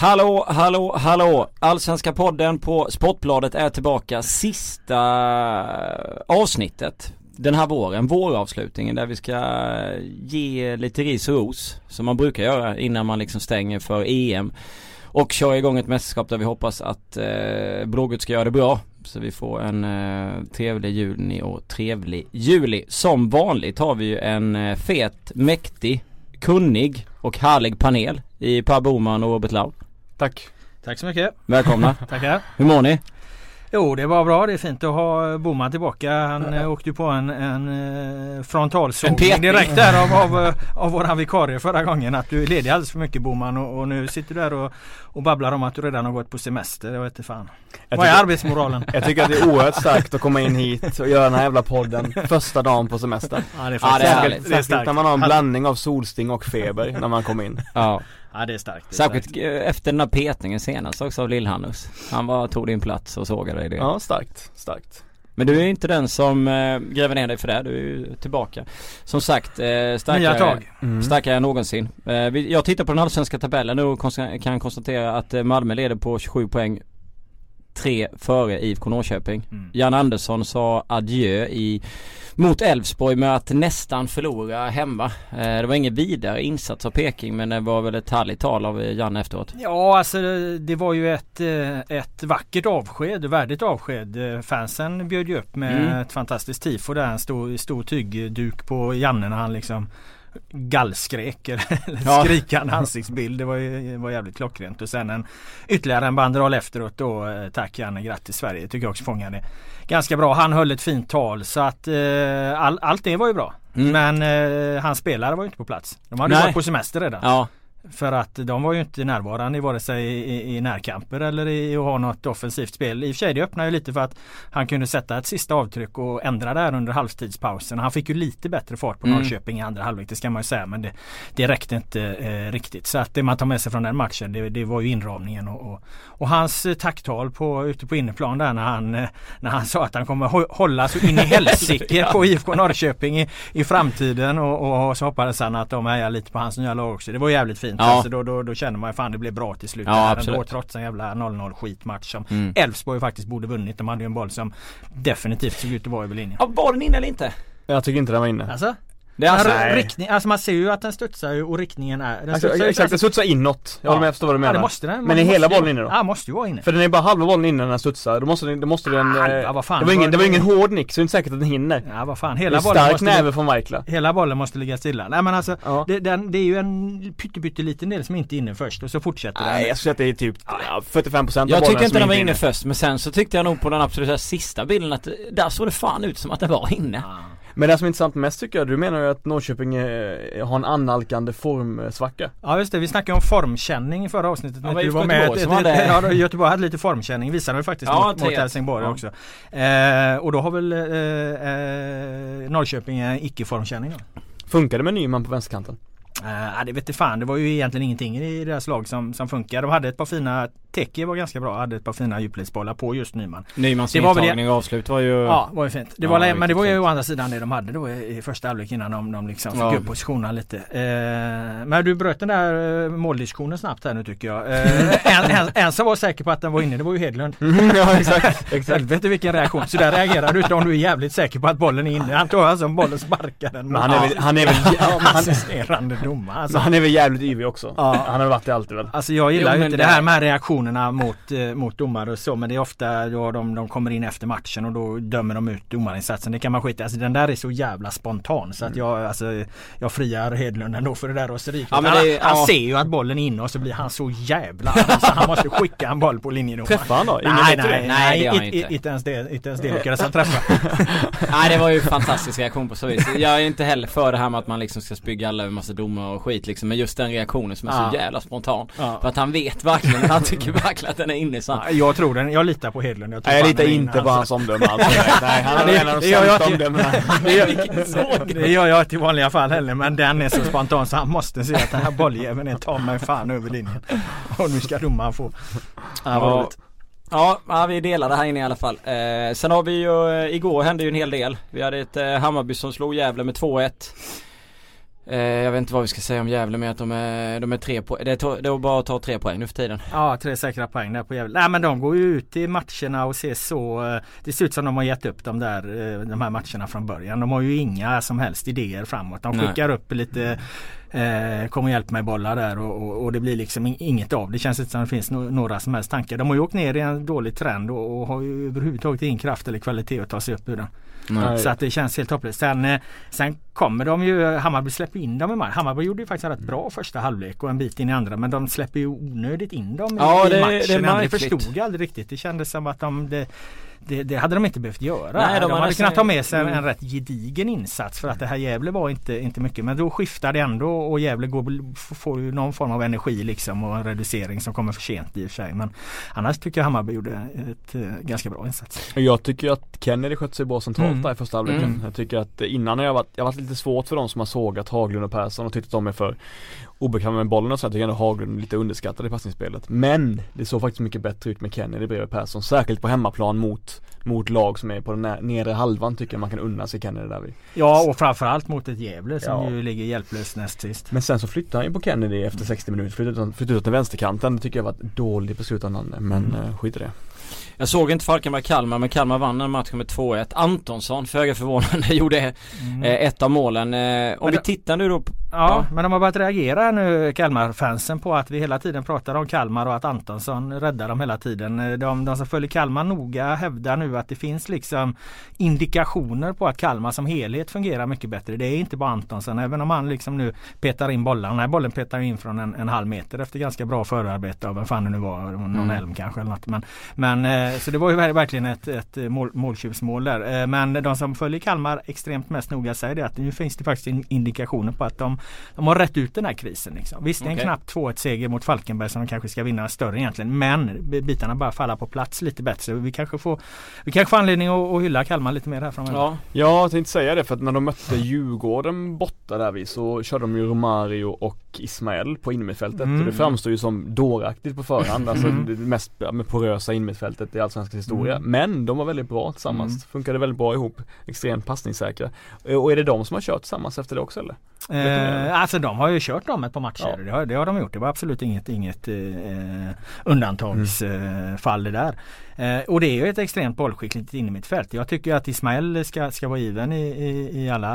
Hallå, hallå, hallå! Allsvenska podden på Sportbladet är tillbaka. Sista eh, avsnittet den här våren, våravslutningen där vi ska eh, ge lite ris och ros som man brukar göra innan man liksom stänger för EM och köra igång ett mästerskap där vi hoppas att eh, Blågult ska göra det bra. Så vi får en eh, trevlig juni och trevlig juli. Som vanligt har vi ju en eh, fet, mäktig, kunnig och härlig panel i Per Boman och Robert Laul. Tack. Tack så mycket. Välkomna. Tackar. Hur mår ni? Jo det var bra. Det är fint att ha Boman tillbaka. Han äh, åkte ju på en, en eh, frontalsågning direkt där av, av, eh, av våran vikarie förra gången. Att du är ledig alldeles för mycket Boman och, och, nu sitter du där och, och babblar om att du redan har gått på semester. Jag vet inte fan. Jag Vad är arbetsmoralen? Jag tycker att det är oerhört starkt att komma in hit och göra den här jävla podden första dagen på semester. Ja det är, ja, det är. Särskilt när man har en blandning av solsting och feber när man kommer in. Ja. Ja det är starkt. Det är Särskilt starkt. efter den här petningen senast också av Lill-Hannus. Han var, tog din plats och sågade dig det. Ja starkt, starkt. Men du är inte den som äh, gräver ner dig för det. Du är ju tillbaka. Som sagt, äh, starkare. Mm. starkare än någonsin. Äh, jag tittar på den allsvenska tabellen nu och kan konstatera att Malmö leder på 27 poäng. Tre före IFK Norrköping. Mm. Jan Andersson sa adjö i mot Elfsborg med att nästan förlora hemma. Eh, det var ingen vidare insats av Peking men det var väl ett härligt tal av Janne efteråt. Ja alltså det var ju ett, eh, ett vackert avsked, värdigt avsked. Fansen bjöd ju upp med mm. ett fantastiskt tifo där. En stor, stor tygduk på Janne när han liksom gallskrek eller ja. skrikande ansiktsbild. Det var, ju, var jävligt klockrent. Och sen en ytterligare en banderoll efteråt då. Tack Janne, grattis Sverige. Tycker jag också fångade ganska bra. Han höll ett fint tal så att eh, all, allt det var ju bra. Mm. Men eh, hans spelare var ju inte på plats. De hade Nej. varit på semester redan. Ja. För att de var ju inte närvarande i vare sig i, i närkamper eller i att ha något offensivt spel. I och för sig det öppnar ju lite för att han kunde sätta ett sista avtryck och ändra där under halvtidspausen. Han fick ju lite bättre fart på mm. Norrköping i andra halvlek det ska man ju säga men det, det räckte inte eh, riktigt. Så att det man tar med sig från den matchen det, det var ju inramningen och, och, och hans eh, tacktal på, ute på inneplan där när han, eh, när han sa att han kommer hålla så in i helsike på IFK Norrköping i, i framtiden och, och så hoppades han att de hejar lite på hans nya lag också. Det var jävligt fint. Ja. Alltså då, då, då känner man ju fan det blev bra till slut. Ja, ändå, trots en jävla 0-0 skitmatch som mm. Elfsborg mm. faktiskt borde vunnit. De hade ju en boll som definitivt såg ut att vara över linjen. Ja, var den inne eller inte? Jag tycker inte den var inne. Alltså? Det är alltså, riktning, alltså man ser ju att den studsar och riktningen är den alltså, Exakt, alltså, den studsar inåt. Jag håller med, jag förstår vad du menar. Ja, det måste den. Men är hela bollen inne då? Ja, måste ju vara inne. För den är bara halva bollen inne när den studsar. Då måste den, då måste den... Eh, vad fan. Det var ingen, det var ingen hård nick så det är inte säkert att den hinner. Ja, vad fan. Hela bollen stark måste... näve från Michael. Hela bollen måste ligga stilla. Nej men alltså, ja. det, den, det är ju en pytteliten del som inte är inne först och så fortsätter den. Nej, jag skulle säga att det är typ ja, 45% av Jag tycker inte den var inne först, men sen så tyckte jag nog på den absolut sista bilden att där såg det fan ut som att det var inne. Men det som är intressant mest tycker jag, du menar ju att Norrköping är, har en annalkande formsvacka. Ja just det, vi snackade om formkänning i förra avsnittet. Ja, du var med ett, hade... Ja, Göteborg hade lite formkänning, visade det faktiskt ja, mot, mot Helsingborg ja. också. Eh, Och då har väl eh, eh, Norrköping en icke-formkänning då? Funkar det med Nyman på vänsterkanten? Uh, det vet fan, det var ju egentligen ingenting i deras lag som, som funkar. De hade ett par fina, Teke var ganska bra, hade ett par fina djupledsbollar på just Nyman. Nymans intagning och avslut var ju... Ja, var ju fint. Det var, men det var ju å andra sidan det de hade då i första halvlek innan de, de liksom fick ja. upp positionerna lite. Uh, men du bröt den där uh, måldiskussionen snabbt här nu tycker jag. Uh, en, en, en, som var säker på att den var inne, det var ju Hedlund. Mm, ja exakt. exakt. Helvete vilken reaktion. Så där reagerar du inte om du är jävligt säker på att bollen är inne. Han tog alltså bollen sparkar den. Men han är väl, han är väl, assisterande domare. Alltså. Han är väl jävligt yvig också. Ja. Han har varit det alltid väl. Alltså jag gillar ju inte det här med reaktionerna mot, eh, mot domare och så men det är ofta då de, de kommer in efter matchen och då dömer de ut domarinsatsen. Det kan man skita Alltså den där är så jävla spontan så att mm. jag, alltså, jag friar Hedlund ändå för det där raseriet. Ja, han, ja. han ser ju att bollen är inne och så blir han så jävla så han måste skicka en boll på linjedomaren. Träffar han då? Ingen nej, nej, nej, nej, inte. inte ens det, inte ens det lyckades han träffa. nej det var ju fantastisk reaktion på så vis. Jag är inte heller för det här med att man liksom ska spygga alla över massa domar och skit liksom. Men just den reaktionen som är ja. så jävla spontan. Ja. För att han vet verkligen, han tycker verklarar att den är inne så ja, Jag tror den, jag litar på Hedlund. Jag, Nej, jag litar inte på hans omdöme alltså. Nej, han är en av de sämsta omdömena. Det gör jag till vanliga fall heller men den är så spontan så han måste se att den här bolljäveln är ta mig fan över linjen. Och nu ska domaren få. Ja, Ja, ja, vi delar det här inne i alla fall. Eh, sen har vi ju, eh, igår hände ju en hel del. Vi hade ett eh, Hammarby som slog Gävle med 2-1. Eh, jag vet inte vad vi ska säga om Gävle med att de är, de är tre poäng. Det är, det är bara att ta tre poäng nu för tiden. Ja, tre säkra poäng där på Gävle. Nej men de går ju ut i matcherna och ser så eh, Det ser ut som de har gett upp de där eh, de här matcherna från början. De har ju inga som helst idéer framåt. De skickar Nej. upp lite Eh, kom och hjälp mig bollar där och, och, och, det blir liksom inget av. Det känns inte som det finns no några som helst tankar. De har ju åkt ner i en dålig trend och, och har ju överhuvudtaget ingen kraft eller kvalitet att ta sig upp ur den. Nej. Så att det känns helt hopplöst. Sen, eh, sen kommer de ju, Hammarby släpper in dem i match. Hammarby gjorde ju faktiskt en rätt bra första halvlek och en bit in i andra men de släpper ju onödigt in dem ja, i, det, matchen. Det, det förstod jag aldrig riktigt. Det kändes som att de det, det, det, hade de inte behövt göra. Nej, de, de hade kunnat ta med sig en, en rätt gedigen insats för att det här Gävle var inte, inte mycket. Men då skiftar det ändå och Gävle går, får ju någon form av energi liksom och en reducering som kommer för sent i och för sig. Men annars tycker jag Hammarby gjorde ett uh, ganska bra insats. Jag tycker att Kennedy skötte sig bra centralt mm. där i första halvleken. Mm. Jag tycker att innan har jag varit, jag varit lite svårt för de som har sågat Haglund och Persson och tyckt att de är för obekväma med bollen och så. Jag tycker ändå Haglund är lite underskattad i passningsspelet. Men det såg faktiskt mycket bättre ut med Kennedy bredvid Persson. Särskilt på hemmaplan mot mot lag som är på den nedre halvan tycker jag man kan unna sig Kennedy där vid. Ja och framförallt mot ett Gävle som ja. ju ligger hjälplöst näst sist. Men sen så flyttar han ju på Kennedy efter 60 minuter. Flyttar ut, flyttar ut till vänsterkanten. Det tycker jag var ett dåligt beslut av Nanne. Men mm. Eh, skit i det. Jag såg inte Falkenberg-Kalmar men Kalmar vann den matchen med 2-1. Antonsson, föga förvånande, gjorde mm. eh, ett av målen. Eh, om vi tittar nu då på, ja, ja, men de har börjat reagera nu Kalmar-fansen på att vi hela tiden pratar om Kalmar och att Antonsson räddar dem hela tiden. Eh, de, de som följer Kalmar noga hävdar nu att det finns liksom indikationer på att Kalmar som helhet fungerar mycket bättre. Det är inte bara Antonsson även om han liksom nu petar in bollen. Den här bollen petar in från en, en halv meter efter ganska bra förarbete av vem fan det nu var. Någon mm. Elm kanske eller något. Men, men Eh, så det var ju verkligen ett, ett mål, måltjuvsmål där. Eh, men de som följer Kalmar extremt mest noga säger det att nu finns det faktiskt indikationer på att de, de har rätt ut den här krisen. Liksom. Visst, det är en knapp 2-1 seger mot Falkenberg som de kanske ska vinna större egentligen. Men bitarna bara falla på plats lite bättre. Vi kanske får, vi kanske får anledning att, att hylla Kalmar lite mer här framöver. Ja. jag tänkte säga det för att när de mötte Djurgården borta där vi så körde de ju Romario och Ismael på innermittfältet. Mm. det framstår ju som dåraktigt på förhand. Alltså mm. det mest porösa innermittfältet i Allsvenskans historia. Mm. Men de var väldigt bra tillsammans. Mm. Funkade väldigt bra ihop. Extremt passningssäkra. Och är det de som har kört tillsammans efter det också eller? Eh, alltså de har ju kört dem ett par matcher. Ja. Det, har, det har de gjort. Det var absolut inget, inget eh, undantagsfall mm. det där. Eh, och det är ju ett extremt bollskickligt innermittfält. Jag tycker att Ismael ska, ska vara given i, i, i alla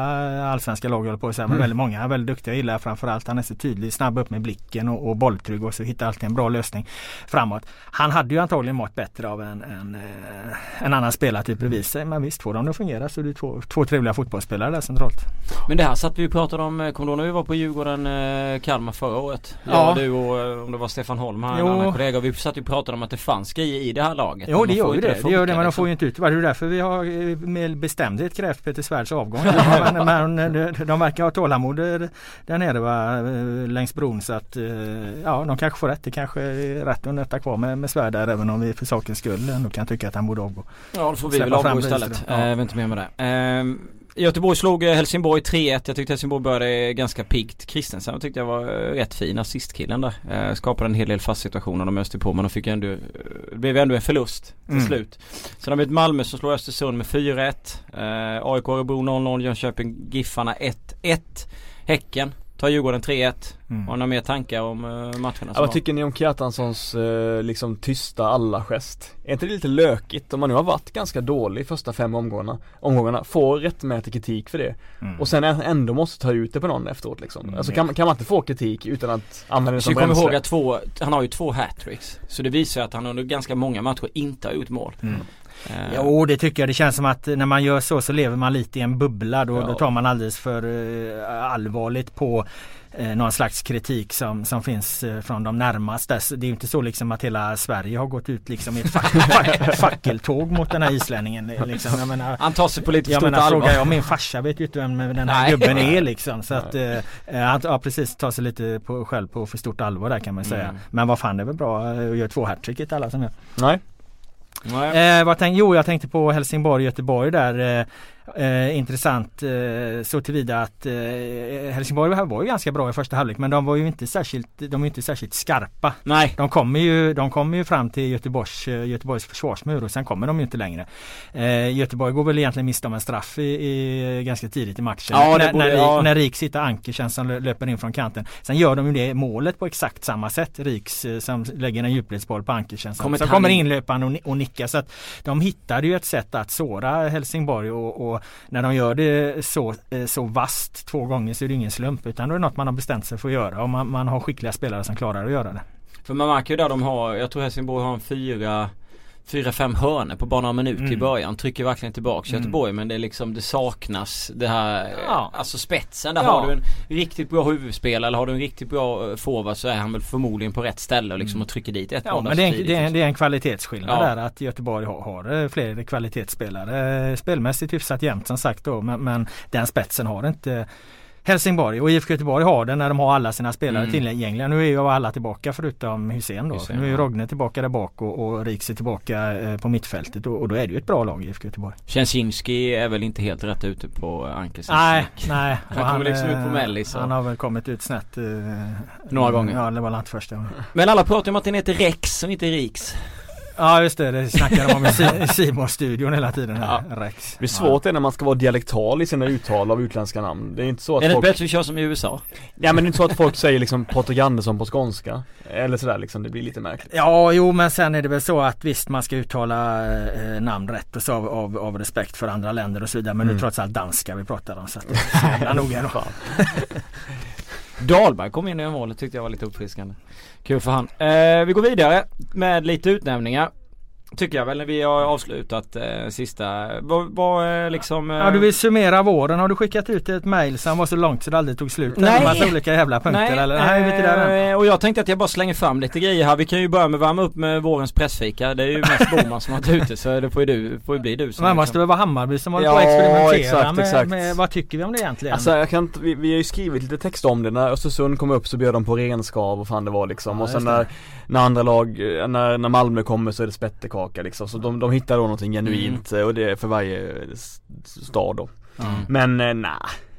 allsvenska lag jag på att säga. Men mm. väldigt många är väldigt duktiga. Jag gillar framförallt han är så tydlig, snabb upp med blicken och, och bolltrygg och så hittar alltid en bra lösning framåt. Han hade ju antagligen mått bättre av en, en, eh, en annan spelartyp bredvid sig. Men visst, får de det att fungera så är det två, två trevliga fotbollsspelare där centralt. Men det här satt vi och pratade om, kommer du ihåg när vi var på Djurgården eh, Kalmar förra året? Ja. Jag, du och om det var Stefan Holm här, en annan kollega. Vi satt och pratade om att det fanns grejer i det här laget. Jo det gör ju det. Det gör det men de får ju inte ut det. är därför vi har eh, med bestämdhet krävt Peter Svärds avgång. men, men de, de verkar ha tålamod där nere va, längs bron så att ja de kanske får rätt. Det kanske är rätt att nöta kvar med, med Svärd där även om vi för sakens skull ändå kan tycka att han borde avgå. Ja då får vi väl avgå istället. Ja. Jag vet inte mer med det. Ehm, Göteborg slog eh, Helsingborg 3-1. Jag tyckte Helsingborg började ganska piggt. Kristensen tyckte jag var eh, rätt fin assistkillen där. Eh, skapade en hel del fast situationer. De öste på men de fick ändå, eh, det blev ändå en förlust till mm. slut. Sen har vi ett Malmö som slår Östersund med 4-1. Eh, AIK Örebro 0-0. Jönköping Giffarna 1-1. Häcken tar Djurgården 3-1. Mm. Har ni några mer tankar om uh, matcherna? Ja, vad tycker ni om Kjartanssons uh, liksom tysta alla-gest? Är inte det lite lökigt om man nu har varit ganska dålig första fem omgångarna, omgångarna får rättmätig kritik för det mm. och sen ändå måste ta ut det på någon efteråt liksom. Mm. Alltså kan, kan man inte få kritik utan att använda det som bränsle? Ihåg att två, han har ju två hattricks. Så det visar att han under ganska många matcher inte har gjort mål. Mm. Uh, jo det tycker jag. Det känns som att när man gör så så lever man lite i en bubbla. Då, ja. då tar man alldeles för uh, allvarligt på uh, någon slags kritik som, som finns uh, från de närmaste. Det är inte så liksom att hela Sverige har gått ut liksom i ett fack, fack, fackeltåg mot den här islänningen. Liksom. Menar, Han tar sig på lite jag stort menar, allvar. Jag, min farsa vet ju inte vem den här Nej. gubben är liksom. Så att han ja, precis tar sig lite på, själv på för stort allvar där kan man säga. Mm. Men vad fan det är väl bra att göra två hattrick alla som gör. Nej Eh, vad tänk, jo jag tänkte på Helsingborg Göteborg där. Eh, Eh, intressant eh, så tillvida att eh, Helsingborg var ju ganska bra i första halvlek men de var ju inte särskilt, de var inte särskilt skarpa. Nej. De kommer ju, de kommer ju fram till Göteborgs, eh, Göteborgs försvarsmur och sen kommer de ju inte längre. Eh, Göteborg går väl egentligen miste om en straff i, i, ganska tidigt i matchen. Ja, när, borde- när, ja. När Rik sitter anker känns som löper in från kanten. Sen gör de ju det målet på exakt samma sätt. Riks eh, som lägger en djupledsboll på anker känns som. Kommer kommer in- inlöpande och, och nickar. Så att de hittade ju ett sätt att såra Helsingborg och, och när de gör det så, eh, så vast två gånger så är det ingen slump utan då är det något man har bestämt sig för att göra och man, man har skickliga spelare som klarar att göra det. För man märker ju där de har, jag tror Helsingborg har en fyra Fyra, fem hörnor på bara några minuter i Mm. början. Trycker verkligen tillbaka Mm. Göteborg men det är liksom det saknas det här Ja. Alltså spetsen. Där Ja. har du en riktigt bra huvudspelare eller har du en riktigt bra eh, forward så är han väl förmodligen på rätt ställe och liksom och trycker dit ett Ja men det är, en, tidigt, det, är, en- det är en kvalitetsskillnad Ja. där att Göteborg har, har eh, fler kvalitetsspelare. Eh, Spelmässigt hyfsat jämnt som sagt då men, men den spetsen har inte Helsingborg och IFK Göteborg har det när de har alla sina spelare Mm. tillgängliga. Nu är ju alla tillbaka förutom Hussein då. Hussein, nu är ju. Rogne tillbaka där bak och, och Riks är tillbaka eh, på mittfältet och, och då är det ju ett bra lag IFK Göteborg. Känsinski är väl inte helt rätt ute på Ankers Nej, nej. Han Och kommer liksom ut på eh, mellis Han har väl kommit ut snett. eh, Några gånger. Ja, det var inte första gången. Men alla pratar om att den heter Rex och inte Riks. Ja just det, det snackar de om i Si- i Simon-studion hela tiden här. Rex. Det är svårt det när man ska vara dialektal i sina uttal av utländska namn. Det är inte så att Är det folk... bättre att vi kör som i USA? Ja men det är inte så att folk säger liksom Patrik Andersson på skånska. Eller sådär liksom, det blir lite märkligt. Ja, jo men sen är det väl så att visst man ska uttala eh, namn rätt och så av, av, av respekt för andra länder och så vidare. Men nu Mm. trots allt danska vi pratar om så att det är så jävla noga. Dahlberg kom in i målet tyckte jag var lite uppfriskande. Kul för han. Eh, vi går vidare med lite utnämningar. Tycker jag väl när vi har avslutat eh, sista. Vad är liksom... Eh, Ja du vill summera våren. Har du skickat ut ett mail som var så långt så det aldrig tog slut? Nej. En massa olika jävla punkter eller? Nej, vi inte där än. eh, och jag tänkte att jag bara slänger fram lite grejer här. Vi kan ju börja med att värma upp med vårens pressfika. Det är ju mest Boman som har varit ute så det får ju du, får ju bli du som Men måste liksom- väl vara Hammarby som håller Ja, på att experimentera exakt, med, exakt. med, vad tycker vi om det egentligen? Alltså jag kan inte, vi, vi har ju skrivit lite text om det. När Östersund kom upp så bjöd de på renskav och fan det var liksom. Ja, och sen det. när, när andra lag, eh, när, när Malmö kommer så är det spettekaka liksom. Så de, de hittar då någonting genuint Mm. eh, och det är för varje stad då. Mm. Men eh, nej.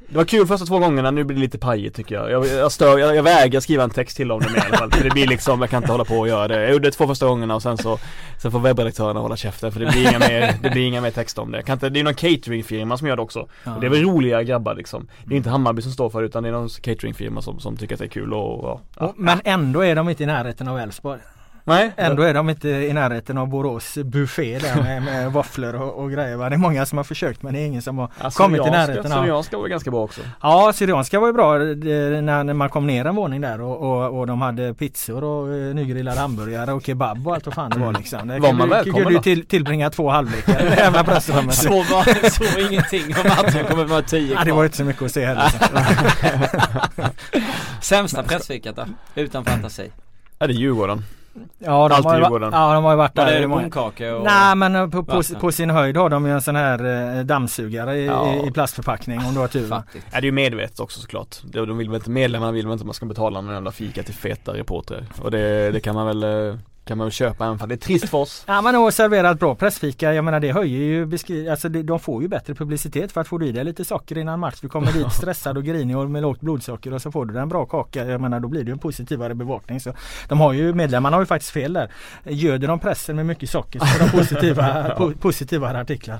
Det var kul första två gångerna, nu blir det lite pajigt tycker jag. Jag, jag, stör, jag, jag vägrar skriva en text till om det med i alla fall. För det blir liksom, jag kan inte hålla på och göra det. Jag gjorde det två första gångerna och sen så Sen får webbredaktörerna hålla käften för det blir inga mer, det blir inga mer text om det. Jag kan inte, det är någon cateringfirma som gör det också. Ja. Och det är väl roliga grabbar liksom. Det är inte Hammarby som står för det utan det är någon cateringfirma som, som tycker att det är kul och, och ja. Men ändå är de inte i närheten av Elfsborg. Nej, Ändå är de inte i närheten av Borås buffé där med, med våfflor och, och grejer. Va? Det är många som har försökt men det är ingen som har Alltså, kommit i närheten av. Syrianska var ganska bra också. Ja, Syrianska var ju bra det, när, när man kom ner en våning där och, och, och de hade pizzor och eh, nygrillade hamburgare och kebab och allt vad fan det var liksom. Det Var man du- välkommen kunde till, tillbringa två halvlekar i det jävla pressrummet. Så var, så var ingenting om matchen kommer vara tio Ja, det kvar. var inte så mycket att se heller. Sämsta pressfikat då? Utan fantasi. Ja det är Djurgården. Ja, de Alltid har, ju, va- ja, de har ju varit Var där. det i många- munkaka och... Nej men eh, på, på, sin höjd har de ju en sån här eh, dammsugare i, Ja. i, plastförpackning om du har tur. Fattigt. Ja det är ju medvetet också såklart. De de vill väl inte, medlemmarna vill väl inte att man ska betala någon jävla fika till feta reportrar. Och det, det kan man väl, eh, kan man väl köpa även för det är trist för oss. Ja men att servera ett bra pressfika, jag menar det höjer ju beskri- alltså de får ju bättre publicitet för att få du i dig lite socker innan match. Du kommer dit stressad och grinig och med lågt blodsocker och så får du en bra kaka. Jag menar då blir det en positivare bevakning. Så de har ju, medlemmarna har ju faktiskt fel där. Göder de pressen med mycket socker så får de positiva, po- positivare artiklar.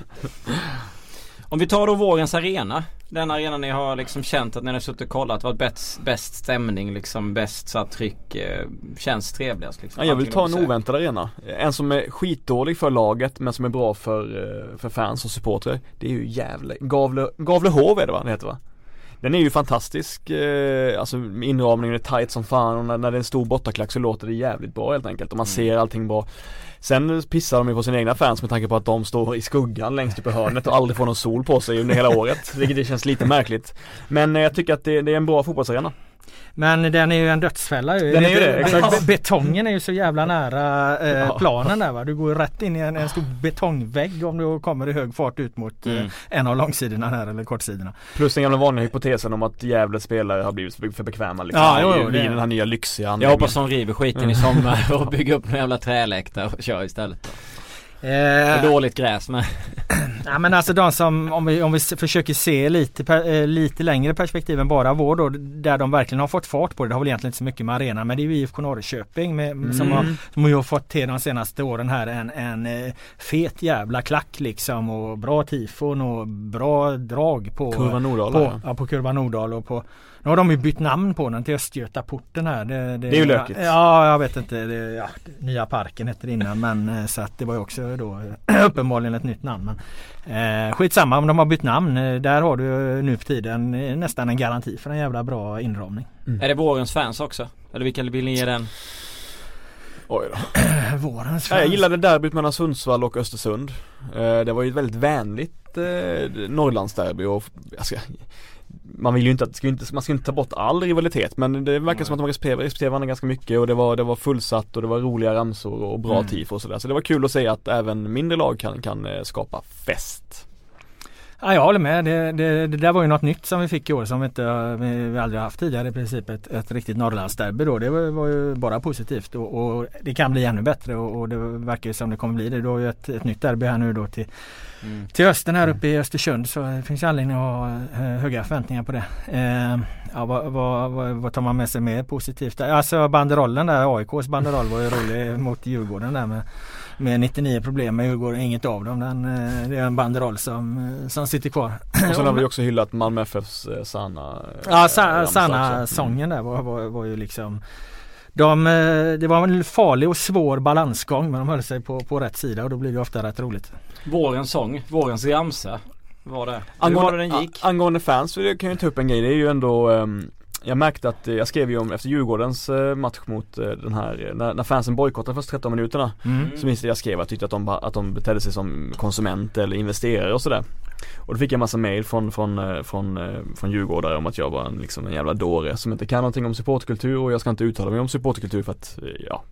Om vi tar då vårens arena. Den arena ni har liksom känt att ni har suttit och kollat varit bäst, bäst stämning liksom bäst så att tryck eh, känns trevligast liksom. Ja, jag vill ta en oväntad arena. En som är skitdålig för laget men som är bra för, eh, för fans och supportrar. Det är ju Gävle, Gavle, Gavlehov är det va det heter va? Den är ju fantastisk, eh, alltså inramningen är tight som fan och när, när det är en stor bortaklack så låter det jävligt bra helt enkelt och man ser allting bra. Sen pissar de ju på sina egna fans med tanke på att de står i skuggan längst upp i hörnet och aldrig får någon sol på sig under hela året. Vilket det känns lite märkligt. Men eh, jag tycker att det, det är en bra fotbollsarena. Men den är ju en dödsfälla ju. Den är ju det, exakt. be- Betongen är ju så jävla nära eh, Ja. planen där va. Du går rätt in i en, en stor betongvägg om du kommer i hög fart ut mot Mm. eh, en av långsidorna här eller kortsidorna. Plus den gamla vanliga hypotesen om att Gävles spelare har blivit för, bekväma liksom. Ja, jo, jo, det- den här nya lyxiga Jag anläggningen. hoppas de river skiten i sommar och bygger upp en jävla träläktare och kör istället. Eh, dåligt gräs med. ja, men alltså de som, om vi, om vi försöker se lite, eh, lite längre perspektiv än bara vår då, där de verkligen har fått fart på det. Det har väl egentligen inte så mycket med arenan men det är ju IFK Norrköping med, mm. som, har, som har fått till de senaste åren här en, en eh, fet jävla klack liksom och bra tifon och bra drag på Kurva Nordahl. På, ja. på Kurva Nordahl och på nu har de ju bytt namn på den till Östgötaporten här. Det, det, det är ju lökigt. Ja, jag vet inte. Det, ja, nya parken hette det innan men eh, så att det var ju också då uppenbarligen ett nytt namn. Men, eh, skitsamma om de har bytt namn. Eh, där har du nu för tiden eh, nästan en garanti för en jävla bra inramning. Mm. Är det vårens fans också? Eller vilka vill ni ge den? Oj då. Vårens fans. Jag gillade derbyt mellan Sundsvall och Östersund. Det var ju ett väldigt vänligt Norrlandsderby och jag ska, man vill ju inte att, ska inte, man ska inte ta bort all rivalitet men det verkar som att de respekterar, respekterar varandra ganska mycket och det var, det var fullsatt och det var roliga ramsor och bra mm. tifo och sådär. Så det var kul att se att även mindre lag kan, kan eh, skapa fest. Ja, jag håller med. Det, det, det, där var ju något nytt som vi fick i år som vi, inte, vi, aldrig haft tidigare i princip. Ett, ett riktigt Norrlandsderby då. Det var, var, ju bara positivt och, och, det kan bli ännu bättre och, och det verkar ju som det kommer bli det. Du har ju ett, ett nytt derby här nu då till, mm. till hösten här uppe i Östersund så det finns anledning att ha eh, höga förväntningar på det. Eh, ja, vad, vad, vad, tar man med sig mer positivt? Alltså banderollen där, AIKs banderoll var ju rolig mot Djurgården där med med 99 problem med Djurgården, inget av dem. Den, eh, det är en banderoll som, eh, som sitter kvar. Och sen har vi också hyllat Malmö FFs eh, Sanna Ja, Sa Sanna-sången där var, var, var ju liksom de, det var en farlig och svår balansgång men de höll sig på, på rätt sida och då blir det ofta rätt roligt. Vårens sång, vårens ramsa var det. Angående, var det den gick? Angående fans så kan jag ta upp en grej. Det är ju ändå um, jag märkte att, eh, jag skrev ju om efter Djurgårdens eh, match mot eh, den här, när, när fansen bojkottade första 13 minuterna mm. Så minns jag jag skrev att tyckte att de, att de betedde sig som konsumenter eller investerare och sådär Och då fick jag massa mail från, från, från, från djurgårdare om att jag var en, liksom en jävla dåre som inte kan någonting om supportkultur och jag ska inte uttala mig om supportkultur för att, ja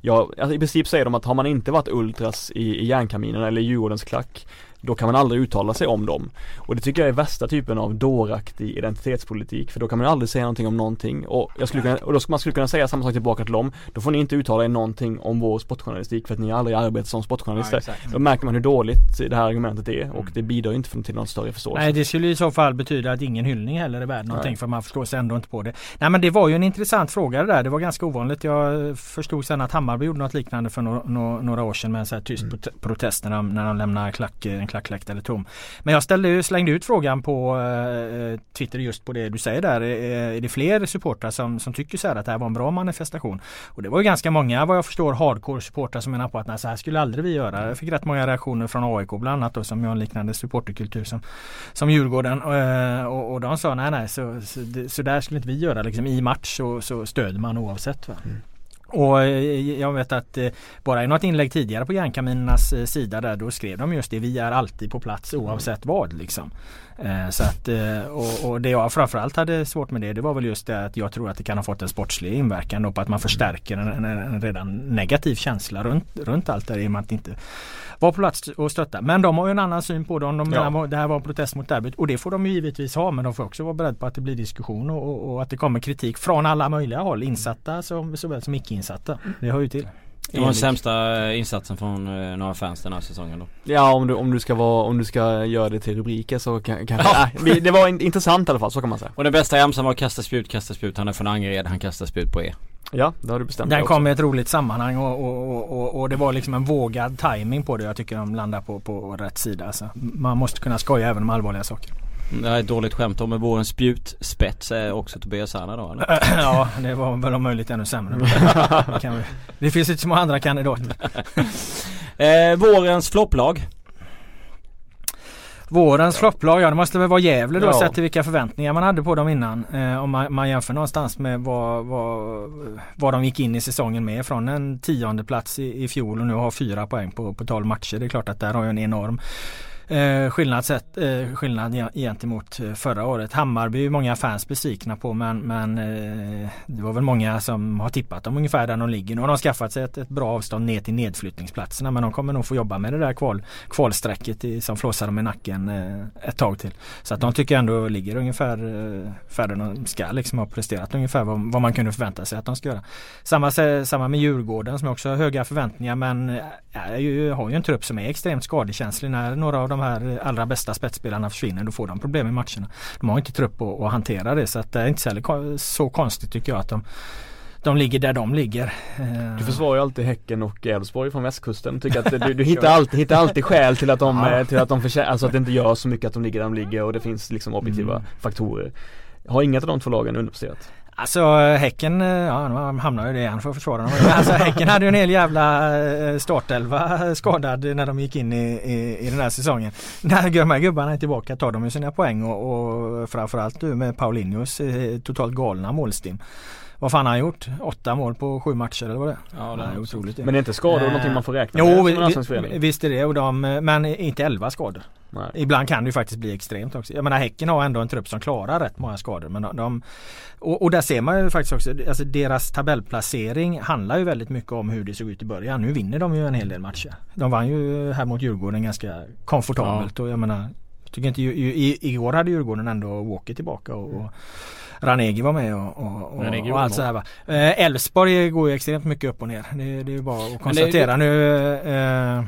jag, alltså I princip säger de att har man inte varit ultras i, i järnkaminen eller i Djurgårdens klack då kan man aldrig uttala sig om dem. Och det tycker jag är värsta typen av dåraktig identitetspolitik för då kan man aldrig säga någonting om någonting och, jag skulle kunna, och då man skulle kunna säga samma sak tillbaka till dem. Då får ni inte uttala er någonting om vår sportjournalistik för att ni har aldrig arbetat som sportjournalister. Ja, då märker man hur dåligt det här argumentet är och det bidrar inte till någon större förståelse. Nej det skulle i så fall betyda att ingen hyllning heller är värd någonting Nej. för man förstår sig ändå inte på det. Nej men det var ju en intressant fråga det där. Det var ganska ovanligt. Jag förstod sen att Hammarby gjorde något liknande för några, några år sedan med en så här tyst mm. protest när de, när de lämnar klack, en klackläktare tom. Men jag ställde, slängde ut frågan på eh, Twitter just på det du säger där. Eh, är det fler supportrar som, som tycker så här att det här var en bra manifestation? Och det var ju ganska många vad jag förstår hardcore supportrar som menar på att nej, så här skulle aldrig vi göra. Jag fick rätt många reaktioner från AIK bland annat då, som har en liknande supporterkultur som, som Djurgården. Eh, och, och de sa nej nej så, så, så, där skulle inte vi göra. Liksom, I match så, så stöder man oavsett. Va? Mm. Och eh, jag vet att eh, bara i något inlägg tidigare på Järnkaminernas eh, sida där då skrev de just det. Vi är alltid på plats oavsett vad liksom. Så att, och, och det jag framförallt hade svårt med det det var väl just det att jag tror att det kan ha fått en sportslig inverkan då på att man förstärker en, en, redan negativ känsla runt, runt allt det i och med att inte var på plats och stötta. Men de har ju en annan syn på det. Om de ja. det här var en protest mot derbyt. Och det får de ju givetvis ha. Men de får också vara beredda på att det blir diskussion och, och att det kommer kritik från alla möjliga håll. Insatta som, såväl som icke insatta. Det hör ju till. Det var den sämsta eh, insatsen från eh, några fans den här säsongen då. Ja om du, om du ska vara, om du ska göra det till rubriker så kan, kanske, ja. äh, det var intressant i alla fall, så kan man säga. Och den bästa jamsan var kasta spjut, kasta spjut. Han är från Angered, han kastar spjut på er. Ja, det har du bestämt Den kom i ett roligt sammanhang och, och, och, och, det var liksom en vågad timing på det. Jag tycker de landar på, på rätt sida. Alltså, man måste kunna skoja även om allvarliga saker. Det är ett dåligt skämt om med vårens spjutspets är också Tobias Sana då eller? ja det var väl om möjligt ännu sämre. det, det finns inte så många andra kandidater. eh, vårens flopplag? Vårens flopplag, ja det måste väl vara Gävle då ja. sett till vilka förväntningar man hade på dem innan. Eh, om man, man jämför någonstans med vad, vad, vad de gick in i säsongen med. Från en tionde plats i, i fjol och nu har fyra poäng på, på 12 matcher. Det är klart att där har jag en enorm Eh, skillnad, sett, eh, skillnad gentemot eh, förra året. Hammarby är många fans besvikna på men, men eh, det var väl många som har tippat dem ungefär där de ligger. Nu har de skaffat sig ett, ett, bra avstånd ner till nedflyttningsplatserna men de kommer nog få jobba med det där kval, kvalsträcket i, som flåsar dem i nacken eh, ett tag till. Så att de tycker ändå ligger ungefär eh, färre de ska liksom ha presterat ungefär vad, vad, man kunde förvänta sig att de ska göra. Samma, samma med Djurgården som också har höga förväntningar men äh, har ju en trupp som är extremt skadekänslig när några av de här allra bästa spetsspelarna försvinner. Då får de problem i matcherna. De har inte trupp att, att hantera det så att det är inte så, så konstigt tycker jag att de de ligger där de ligger. Eh, du försvarar ju alltid Häcken och Elfsborg från västkusten. Tycker att du, du hittar, alltid, hittar alltid skäl till att de, ja. Eh, till att de förtjänar, alltså att det inte gör så mycket att de ligger där de ligger och det finns liksom objektiva mm. faktorer. Har inget av de två lagen underpresterat? Alltså Häcken, eh, ja de hamnar ju det igen för att försvara dem. Alltså Häcken hade ju en hel jävla eh, startelva eh, skadad när de gick in i, i, i den här säsongen. När de här gubbarna är tillbaka tar de ju sina poäng och, och framförallt du med Paulinhos totalt galna målstim. Vad fan har han gjort? Åtta mål på sju matcher eller vad det? Ja det är otroligt Men det är inte skador äh, någonting man får räkna med? Jo visst är det och de, men inte elva skador. Nej. Ibland kan det ju faktiskt bli extremt också. Jag menar Häcken har ändå en trupp som klarar rätt många skador. Men de, och, och, där ser man ju faktiskt också, alltså deras tabellplacering handlar ju väldigt mycket om hur det såg ut i början. Nu vinner de ju en hel del matcher. De vann ju här mot Djurgården ganska komfortabelt ja. och jag menar Tycker inte, i, i, igår hade Djurgården ändå Walker tillbaka och, och Ranegi var med och, och, och, och allt sådär va. Eh, Elfsborg går ju extremt mycket upp och ner. Det, det är ju bara att konstatera. Det, nu eh,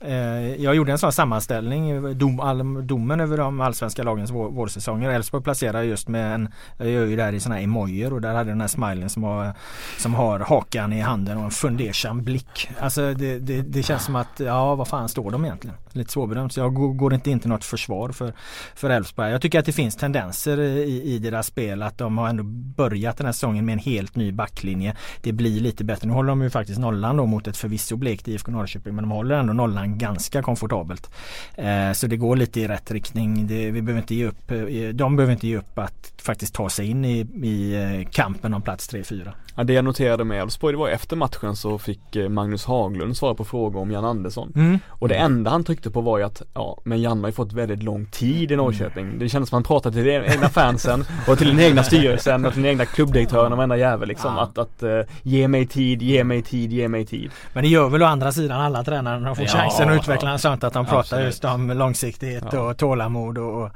Eh, jag gjorde en sån sammanställning, dom, all, domen över de allsvenska lagens vår, vårsäsonger. Elfsborg placerar just med en, jag gör ju det här i såna här emojer och där hade den här smilen som har, som har hakan i handen och en fundersam blick. Alltså det, det, det känns som att, ja vad fan står de egentligen? Lite svårbedömt. Så jag går inte in till något försvar för, för Elfsborg. Jag tycker att det finns tendenser i, i deras spel att de har ändå börjat den här säsongen med en helt ny backlinje. Det blir lite bättre. Nu håller de ju faktiskt nollan då mot ett förvisso blekt IFK Norrköping men de håller ändå nollan ganska komfortabelt. Eh, så det går lite i rätt riktning. Det, vi behöver inte ge upp. Eh, de behöver inte ge upp att faktiskt ta sig in i, i eh, kampen om plats 3-4. Ja, det jag noterade med Elfsborg det var efter matchen så fick eh, Magnus Haglund svara på frågor om Jan Andersson. Mm. Och det enda han tryckte på var ju att, ja men Jan har ju fått väldigt lång tid i Norrköping. Mm. Det kändes som att han pratade till den egna fansen och till den egna styrelsen och till den egna klubbdirektören och varenda jävel liksom. Ja. Att, att uh, ge mig tid, ge mig tid, ge mig tid. Men det gör väl å andra sidan alla tränare när de får ja, chansen att utveckla ja. sånt att de pratar Absolut. just om långsiktighet och tålamod och,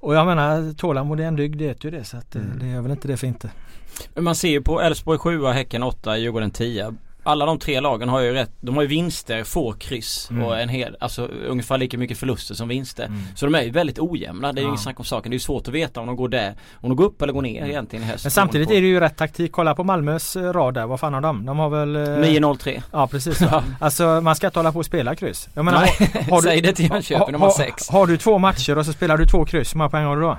och jag menar tålamod är en dygd, det vet ju det så att mm. det är väl inte det för inte. Men man ser ju på Elfsborg 7, Häcken 8, Djurgården 10 alla de tre lagen har ju rätt, de har ju vinster, få kryss mm. och en hel, alltså ungefär lika mycket förluster som vinster. Mm. Så de är ju väldigt ojämna, det är ju ja. inget snack om saken. Det är ju svårt att veta om de går där, om de går upp eller går ner mm. egentligen i höst. Men samtidigt är det ju rätt taktik. Kolla på Malmös eh, rad där, vad fan har de? De har väl... 9-0-3. Eh, ja precis. Ja. Alltså man ska inte hålla på och spela kryss. Jag menar, Nej, har, har du, säg det till Jönköping, de har sex. Har, har du två matcher och så spelar du två kryss, hur många poäng har du då?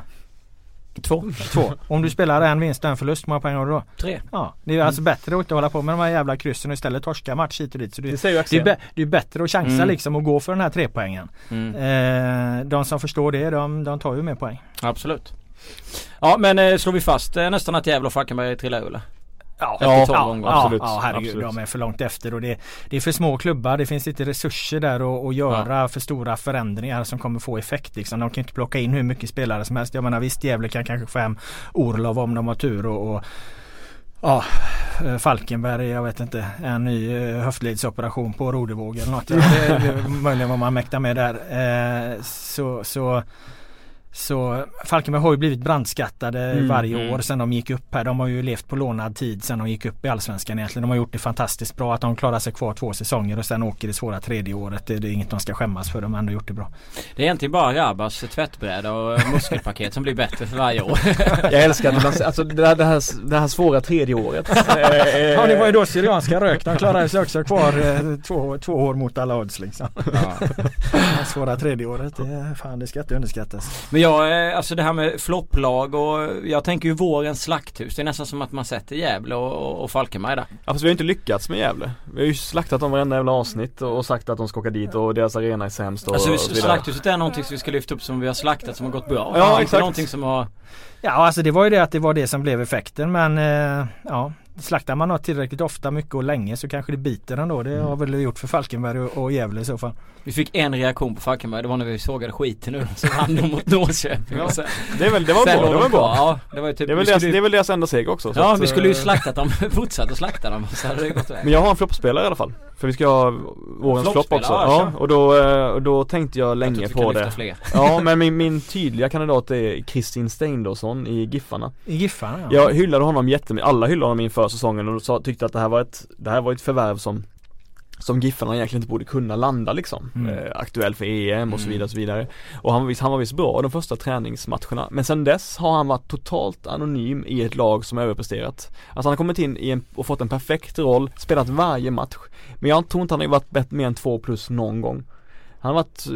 Två. Två. Om du spelar en vinst och en förlust, hur många poäng har du då? Tre. Ja, det är mm. alltså bättre att inte hålla på med de här jävla kryssen och istället torska match hit och dit. Så det, det, säger det, är, det är bättre att chansa mm. liksom och gå för den här trepoängen. Mm. Eh, de som förstår det, de, de tar ju mer poäng. Absolut. Ja men eh, slår vi fast eh, nästan att Gävle och Falkenberg trillar ur Ja, ja, ja, absolut. Ja, herregud, absolut. de är för långt efter och det, det är för små klubbar. Det finns inte resurser där att, göra ja. för stora förändringar som kommer få effekt. Liksom. De kan inte plocka in hur mycket spelare som helst. Jag menar visst Gävle kan kanske få hem Orlov om de har tur och, och Ja, Falkenberg, jag vet inte, en ny eh, höftledsoperation på rodervåg eller något. Det, det, möjligen vad man mäktar med där. Eh, så, så så Falkenberg har ju blivit brandskattade mm, varje mm. år sedan de gick upp här. De har ju levt på lånad tid sedan de gick upp i Allsvenskan egentligen. De har gjort det fantastiskt bra att de klarar sig kvar två säsonger och sen åker det svåra tredje året. Det, det är inget de ska skämmas för. De har ändå gjort det bra. Det är egentligen bara Rabas tvättbräda och muskelpaket som blir bättre för varje år. Jag älskar man, alltså det här, det, här, det här svåra tredje året. ja det var ju då Syrianska rök. De klarade sig också kvar eh, två, två år mot alla odds liksom. Ja. Det svåra tredje året, det, fan det ska inte underskattas. Men jag, eh, alltså det här med flopplag och jag tänker ju vårens slakthus. Det är nästan som att man sätter Gävle och, och Falkenberg där. Ja fast vi har inte lyckats med Gävle. Vi har ju slaktat dem varenda jävla avsnitt och sagt att de ska åka dit och deras arena är sämst och, Alltså och slakthuset är någonting som vi ska lyfta upp som vi har slaktat som har gått bra. Ja exakt. Någonting som har Ja alltså det var ju det att det var det som blev effekten men eh, ja slaktar man något tillräckligt ofta, mycket och länge så kanske det biter ändå. Det har väl gjort för Falkenberg och, och Gävle i så fall. Vi fick en reaktion på Falkenberg, det var när vi sågade skiten nu. Så vann de mot Norrköping. Ja. Det, är väl, det var sen bra, det var bra. Ja, det var ju typ, Det är väl deras, skulle det ju- är väl deras enda seger också. så Ja, att, vi skulle ju eh, slaktat dem, fortsatt att slakta dem. Så hade det gått väg. Men jag har en floppspelare i alla fall. För vi ska ha årens flopp också. ja, och då, eh, och då tänkte jag Jag länge kan på det. Fler. Ja men min, min tydliga kandidat är Kristin Steindosson i Giffarna. I Giffarna ja. Jag hyllade honom jättemycket, alla hyllade honom inför säsongen och sa, tyckte att det här var ett, det här var ett förvärv som som Giffarna egentligen inte borde kunna landa liksom. Mm. Eh, aktuell för EM och så Mm. vidare och så vidare. Och han var, visst, han var visst bra de första träningsmatcherna. Men sen dess har han varit totalt anonym i ett lag som överpresterat. Alltså han har kommit in i en, och fått en perfekt roll, spelat varje match. Men jag tror inte han har varit bättre mer än två plus någon gång. Han har varit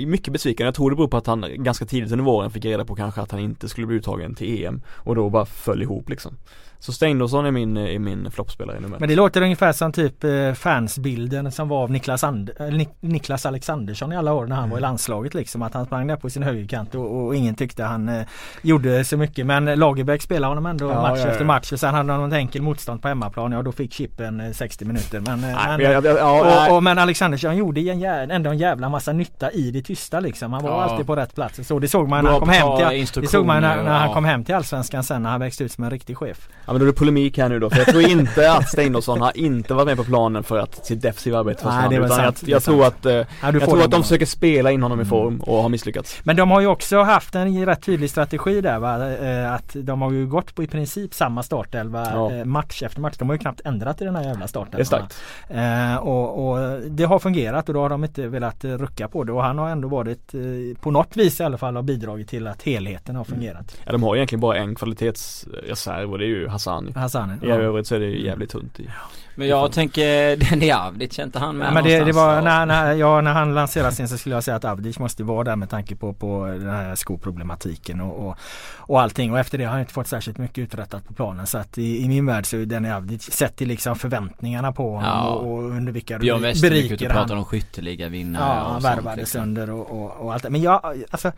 eh, mycket besviken. Jag tror det beror på att han ganska tidigt under våren fick reda på kanske att han inte skulle bli uttagen till EM och då bara föll ihop liksom. Så Steindosson är min, är min floppspelare nummer Men det låter ungefär som typ eh, fansbilden som var av Niklas, And- eller Nik- Niklas Alexandersson i alla år när han var i landslaget liksom. Att han sprang där på sin högerkant och, och ingen tyckte han eh, gjorde så mycket. Men Lagerbäck spelade honom ändå Ja, match ja, ja. efter match. Och sen hade han något enkel motstånd på hemmaplan. Ja då fick Chippen eh, 60 minuter. Men, eh, Nej, men, jag- jag- ja, och, och, men Alexandersson gjorde en ändå en jävla massa nytta i det tysta liksom. Han var alltid på rätt plats. Så det såg man när han kom hem till, det såg man när, när han kom hem till Allsvenskan sen när han växte ut som en riktig chef. Ja men då är det polemik här nu då, för jag tror inte att Steindosson har inte varit med på planen för att sitt defensiva arbete Nej, försvann det är väl utan sant, jag, jag tror att, eh, Ja, jag tror att de försöker spela in honom i Mm. form och har misslyckats. Men de har ju också haft en rätt tydlig strategi där va? Eh, Att de har ju gått på i princip samma startelva Ja. eh, match efter match. De har ju knappt ändrat i den här jävla Det är starkt. Eh, och, och det har fungerat och då har de inte velat rucka på det och han har ändå varit på något vis i alla fall har bidragit till att helheten har fungerat. Ja de har egentligen bara en kvalitetsreserv och det är ju Hassani. Hassani. I övrigt så är det ju jävligt tunt i. Men jag tänker, den är Avdic, inte han med Ja, men det, det var Ja. när, när, ja, när han lanserades in så skulle jag säga att Avdic måste vara där med tanke på, på den här skoproblematiken och, och, och allting och efter det har han inte fått särskilt mycket uträttat på planen så att i, i min värld så är den Avdic sett till liksom förväntningarna på honom Ja. och, och under vilka Björn Westervik beriker och pratar han. om skytteliga vinnare Ja, han sånt, värvade liksom. sönder och, och, och allt det. Men jag, alltså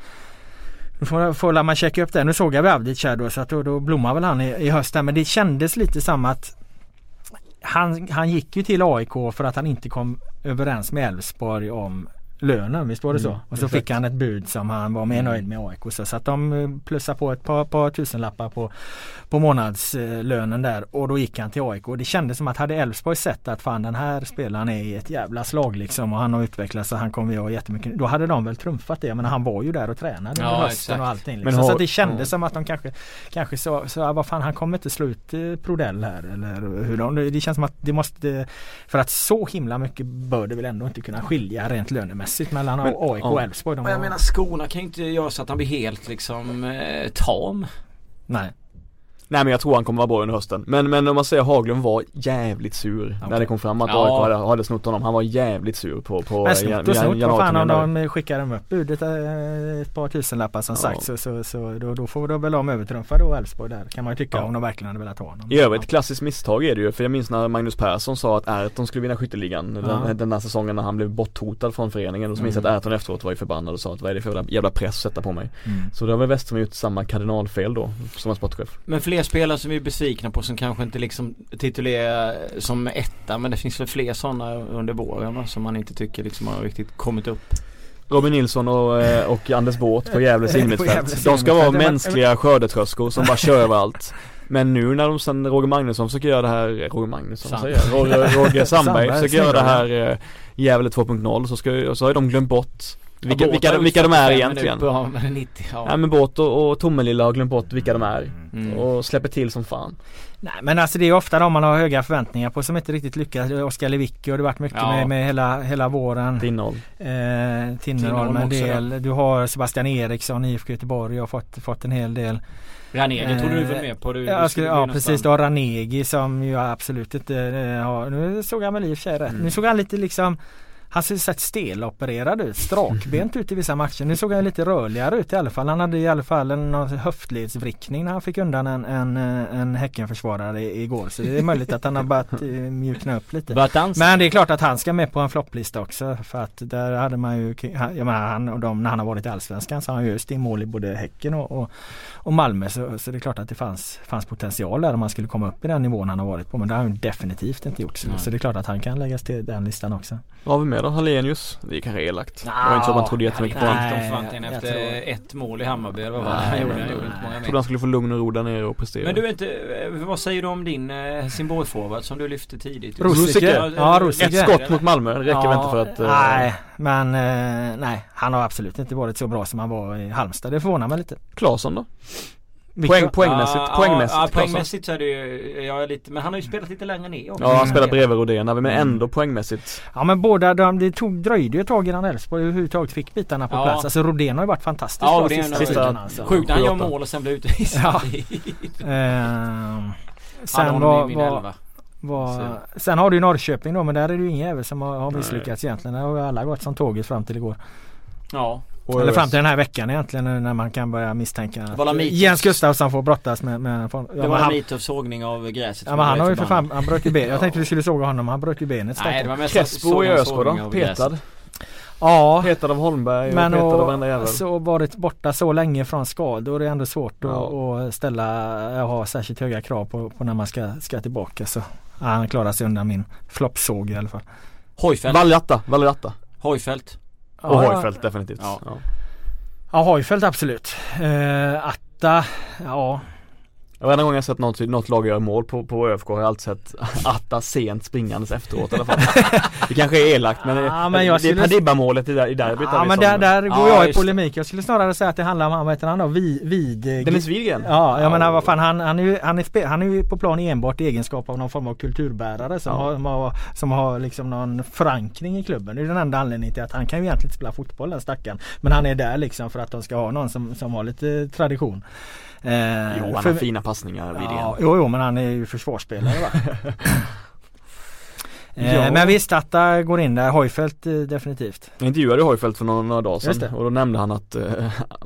nu får, får man checka upp det. Nu såg jag Avdic här då så att då, då blommar väl han i, i höst där. Men det kändes lite som att han, han gick ju till AIK för att han inte kom överens med Elfsborg om lönen, visst var det så? Mm, och så exakt. fick han ett bud som han var mer nöjd med AIK. Så, så att de eh, plussade på ett par, par tusenlappar på, på månadslönen där och då gick han till AIK. Och det kändes som att hade Elfsborg sett att fan den här spelaren är i ett jävla slag liksom och han har utvecklats och han kommer ha jättemycket. Då hade de väl trumfat det. Men han var ju där och tränade Ja, under hösten exakt. och allting. Liksom. har- så det kändes ja. som att de kanske Kanske så, så vad fan han kommer inte slå ut eh, Prodell här eller hur de, det känns som att det måste För att så himla mycket bör det väl ändå inte kunna skilja rent lönemässigt mellan Men, AIK ja. och Elfsborg. Men jag menar skorna kan ju inte göra så att han blir helt liksom eh, tam. Nej. Nej men jag tror han kommer vara bra under hösten. Men, men om man säger Haglund var jävligt sur när Okej. det kom fram att Ja. AIK hade, hade snott honom. Han var jävligt sur på, på Men snott och snott, vad fan om de skickar dem upp budet eh, ett par tusenlappar som Ja. sagt så, så, så då, då får de väl de övertrumfa då Elfsborg där kan man ju tycka Ja. om de verkligen hade velat ha honom. I övrigt klassiskt misstag är det ju för jag minns när Magnus Persson sa att Ayrton skulle vinna skytteligan Ja. den, den här säsongen när han blev borthotad från föreningen och så minns jag Mm. att Ayrton efteråt var ju förbannad och sa att vad är det för jävla- jävla press att sätta på mig Mm. Så då har väl Westerholm gjort samma kardinalfel då som var sportchef Men fler spelare som vi är besvikna på som kanske inte liksom titulerar som etta men det finns väl fler sådana under våren va, som man inte tycker liksom har riktigt kommit upp. Robin Nilsson och, eh, och Anders Båth på Gävles innermittfält De ska vara mänskliga skördetröskor som bara kör överallt Men nu när de sen Roger Magnusson försöker göra det här, Roger Magnusson Sam- säger jag, Roger, Roger Sandberg försöker göra det här eh, Gävle 2.0 så, ska, så har de glömt bort vilka, Ja, vilka, vilka de är 45 egentligen men 90, ja. Ja men Båt och, och Tomelilla har glömt bort vilka de är Mm. och släpper till som fan Nej men alltså det är ofta de man har höga förväntningar på som inte riktigt lyckas. Oskar Lewicki har det varit mycket Ja. med, med hela, hela våren. till innehåll Eh, Tinnerholm en del. Du har Sebastian Eriksson i IFK Göteborg har fått, fått en hel del. Ranegi tog du Eh, väl med på? Du, Ja, skulle ja precis, du har Ranegi som ju absolut inte eh, har, nu såg han väl i och för sig rätt. Mm. Nu såg han lite liksom Han ser sett stelopererad ut, strakbent ut i vissa matcher. Nu såg han lite rörligare ut i alla fall. Han hade i alla fall en höftledsvrickning när han fick undan en, en, en Häckenförsvarare igår. Så det är möjligt att han har börjat eh, mjukna upp lite. Men det är klart att han ska med på en flopplista också. För att där hade man ju, jag menar han och de, när han har varit i Allsvenskan så har han ju just i mål i både Häcken och, och, och Malmö. Så, så, det är klart att det fanns, fanns potential där om man skulle komma upp i den nivån han har varit på. Men det har han definitivt inte gjort. Så, så det är klart att han kan läggas till den listan också. Vad har vi med då? Hallenius? Det är kanske elakt. Det var inte så att man trodde jättemycket på honom. efter tror... ett mål i Hammarby eller vad var han gjorde? Han gjorde inte många mer. Trodde han skulle få lugn och ro där nere och prestera. Men du inte, eh, vad säger du om din eh, Helsingborg-forward som du lyfte tidigt? Rosiker? Ja, Rosiker. Ett skott mot Malmö, det räcker ja, väl inte för att... Uh... Nej, men nej. Han har absolut inte varit så bra som han var i Halmstad. Det förvånar mig lite. Claesson då? Poäng, poängmässigt, ja, poängmässigt, ja, poängmässigt så är det ju, jag är lite, men han har ju spelat lite längre ner också. Ja han spelar bredvid Rodén, men mm. ändå poängmässigt. Ja men båda, de, det tog, dröjde ju ett tag innan Elfsborg överhuvudtaget fick bitarna på ja. plats. Alltså Rodén har ju varit fantastiskt ja, bra sista, sista alltså. Sjukt han gör mål och sen blir utvisad. Ja. ehm, sen var, var, var, sen har du ju Norrköping då men där är det ju ingen jävel som har, har misslyckats Nej. egentligen. Där har ju alla gått som tåget fram till igår. Ja eller fram till den här veckan egentligen när man kan börja misstänka att Jens Gustafsson får brottas med, med ja, Det var en mit av sågning av gräset Ja men han har ju för fan, han bröt ju benet. Jag tänkte vi skulle såga honom, han bröt ju benet Nej det var mest Crespo i Ösgård då, petad Ja. Petad av Holmberg och men petad av varenda jävel Så varit borta så länge från skador det är ändå svårt ja. att, ställa, ha särskilt höga krav på, på när man ska, ska tillbaka. Så ja, Han klarar sig undan min floppsåg i alla fall. Hojfeldt Valjatta, Valjatta Hojfeldt och ja, Hojfeldt definitivt. Ja. Ja. ja Hojfeldt absolut. Uh, Atta, ja Varenda gång jag sett något, något lag göra mål på, på ÖFK har jag alltid sett Atta sent springandes efteråt i alla fall. det kanske är elakt men, ja, men jag det är Padibba-målet i, i derbyt. Ja men där, där går jag i polemik. Jag skulle snarare säga att det handlar om, vad heter han då? Vid, vid Dennis Widgren? Ja, jag ja. menar vad fan han, han, är han, är, han är ju på plan enbart i egenskap av någon form av kulturbärare som, ja. har, som, har, som har liksom någon förankring i klubben. Det är den enda anledningen till att han kan ju egentligen inte spela fotboll den stackaren. Men han är där liksom för att de ska ha någon som, som har lite tradition. Eh, jo han för, har fina passningar vid ja, Jo, jo men han är ju försvarsspelare va? Eh, men visst, Atta går in där. Hojfeldt eh, definitivt. Jag intervjuade Hojfeldt för några, några dagar sedan och då nämnde han att, eh,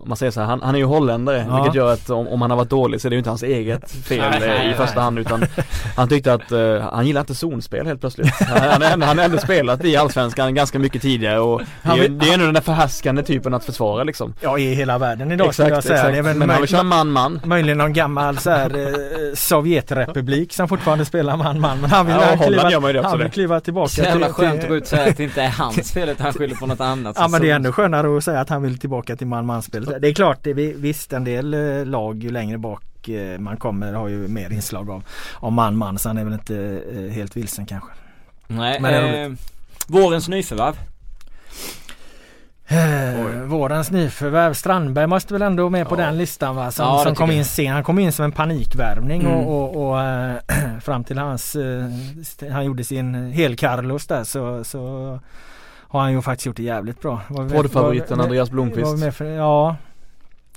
man säger så här, han, han är ju holländare ja. vilket gör att om, om, han har varit dålig så är det ju inte hans eget fel i första hand utan han tyckte att uh, han gillar inte zonspel helt plötsligt. Han, han, han har ändå spelat i Allsvenskan ganska mycket tidigare och det är, det är ändå den där förhärskande typen att försvara liksom. Ja i hela världen idag exakt, jag säga. Exakt. Det är men han vill köra man-man. Möjligen någon gammal så här, eh, Sovjetrepublik som fortfarande spelar man-man men han vill ja, Holland gör man ju det också kliva tillbaka Så jävla skönt att gå ut och säga att det inte är hans fel utan han skyller på något annat Ja men det är ändå skönare att säga att han vill tillbaka till man-man-spelet Det är klart, det är, visst en del eh, lag ju längre bak eh, man kommer har ju mer inslag av, av man-man så han är väl inte eh, helt vilsen kanske. Nej, men eh, vårens nyförvärv Eh, vårens nyförvärv Strandberg måste väl ändå med på den listan va? Som, ja, som kom in sen. Han kom in som en panikvärvning mm. och, och, och äh, fram till hans äh, Han gjorde sin hel Carlos där så, så Har han ju faktiskt gjort det jävligt bra. Poddfavoriten Andreas Blomqvist. För, ja.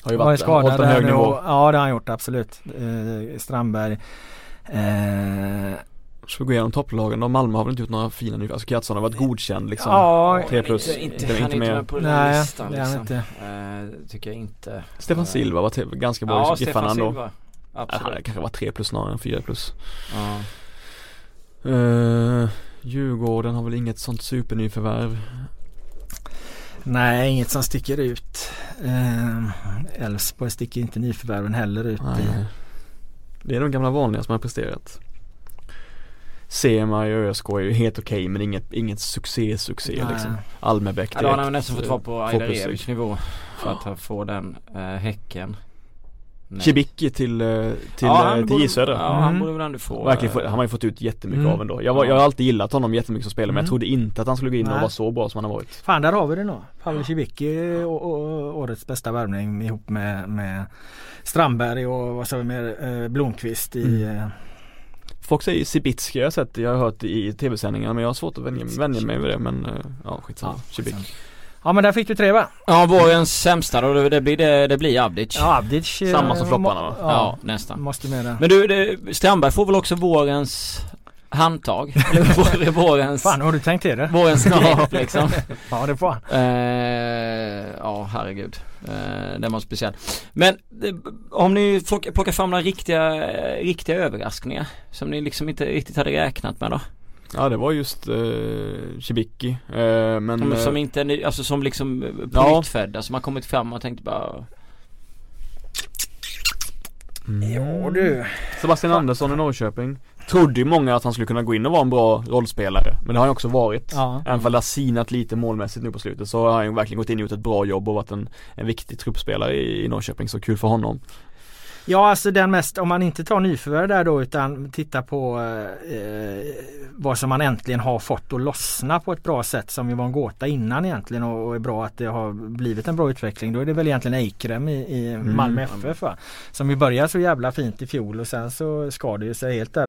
Har ju varit skadad hållit en hög nivå. Ja det har han gjort absolut. Eh, Strandberg. Eh, Ska vi gå igenom topplagen då? Malmö har väl inte gjort några fina nyförvärv? Alltså Kjartansson har varit godkänd liksom Ja 3 plus inte, inte, det är inte med på den Nej, listan liksom. inte uh, Tycker jag inte Stefan uh, Silva var ganska bra ja, i Giffarna ändå Silva. Absolut Han kanske var 3 plus snarare än 4 plus Ja uh, Djurgården har väl inget sånt supernyförvärv Nej, inget som sticker ut. Elfsborg uh, sticker inte nyförvärven heller ut. Nej. Det är de gamla vanliga som har presterat. Sema i ÖSK är ju helt okej okay, men inget, inget succé succé Nej. liksom. Almebäck direkt. Ja, han har nästan fått vara på Ajdarevic nivå för att få den äh, Häcken. Kibicki till, eh, till, ja, eh, till J Södra. Ja mm. han borde väl ändå få Verkligen, han har ju fått ut jättemycket mm. av ändå. Jag, var, jag har alltid gillat honom jättemycket som spelare mm. men jag mm. trodde inte att han skulle gå in Nej. och vara så bra som han har varit. Fan där har vi det nu. Pavel Cibicki och, och, årets bästa värvning ihop med, med Strandberg och vad sa vi mer, Blomqvist i mm. Folk säger Sibitski jag har sett, jag har hört i tv-sändningar men jag har svårt att vänja, vänja mig vid det men eh, ja skitsamma, ja. Ja men där fick du tre va? Ja vårens sämsta då, det blir, det, det blir Avdic Ja Avdic Samma som flopparna va? Ja, ja, nästan Måste med det Men du, det, Strandberg får väl också vårens handtag. Eller vårens, Fan har du tänkt till det? vårens grepp liksom. Ja det får han. Eh, ja herregud. Eh, den var speciell. Men eh, om ni plockar, plockar fram några riktiga, riktiga överraskningar som ni liksom inte riktigt hade räknat med då? Ja det var just eh, Cibicki eh, men Som, som eh, inte, alltså som liksom eh, Ja. som har kommit fram och tänkt bara Ja du. Sebastian Andersson i Norrköping Trodde ju många att han skulle kunna gå in och vara en bra rollspelare Men det har han också varit Ja. Även om det har sinat lite målmässigt nu på slutet så har han ju verkligen gått in och gjort ett bra jobb och varit en, en viktig truppspelare i, i Norrköping så kul för honom Ja alltså den mest, om man inte tar nyförvärv där då utan tittar på eh, vad som man äntligen har fått att lossna på ett bra sätt som ju var en gåta innan egentligen och, och är bra att det har blivit en bra utveckling. Då är det väl egentligen Eikrem i, i Malmö FF va? Som ju började så jävla fint i fjol och sen så skar det ju sig helt där.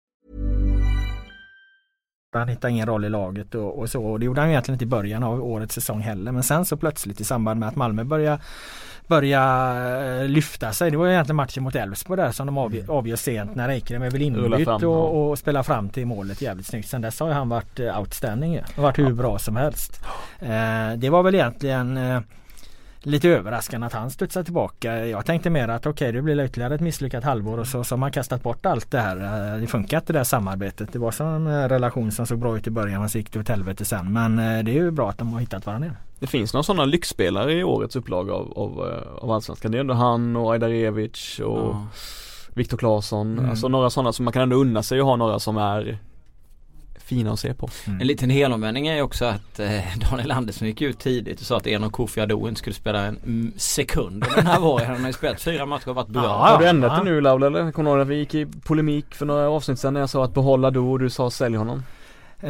Han hittade ingen roll i laget och, och så. Och det gjorde han egentligen inte i början av årets säsong heller. Men sen så plötsligt i samband med att Malmö började börja eh, lyfta sig. Det var ju egentligen matchen mot Elfsborg där som de avgör, avgör sent när Eikrem är väl inbytt och, och spelar fram till målet jävligt snyggt. Sen dess har ju han varit eh, outstanding ju. och varit hur bra som helst. Eh, det var väl egentligen eh, lite överraskande att han studsade tillbaka. Jag tänkte mer att okej det blir ytterligare ett misslyckat halvår och så, så har man kastat bort allt det här. Eh, Det funkar inte det där samarbetet. Det var som en relation som såg bra ut i början men så gick det åt helvete sen. Men eh, det är ju bra att de har hittat varandra igen. Det finns några sådana lyxspelare i årets upplaga av, av, eh, av Allsvenskan Det är ändå han och Ajdarevic och ja. Viktor Claesson Mm. Alltså några sådana som man kan ändå unna sig att ha några som är fina att se på En liten helomvändning är ju också att eh, Daniel Andersson gick ut tidigt och sa att en och Kofi Ado inte skulle spela en mm, sekund den här våren. Han har ju spelat fyra matcher och varit bra. Ja, Har du ändrat det nu Laul eller? Kommer du ihåg att vi gick i polemik för några avsnitt sedan när jag sa att behålla då och du sa sälj honom? Eh,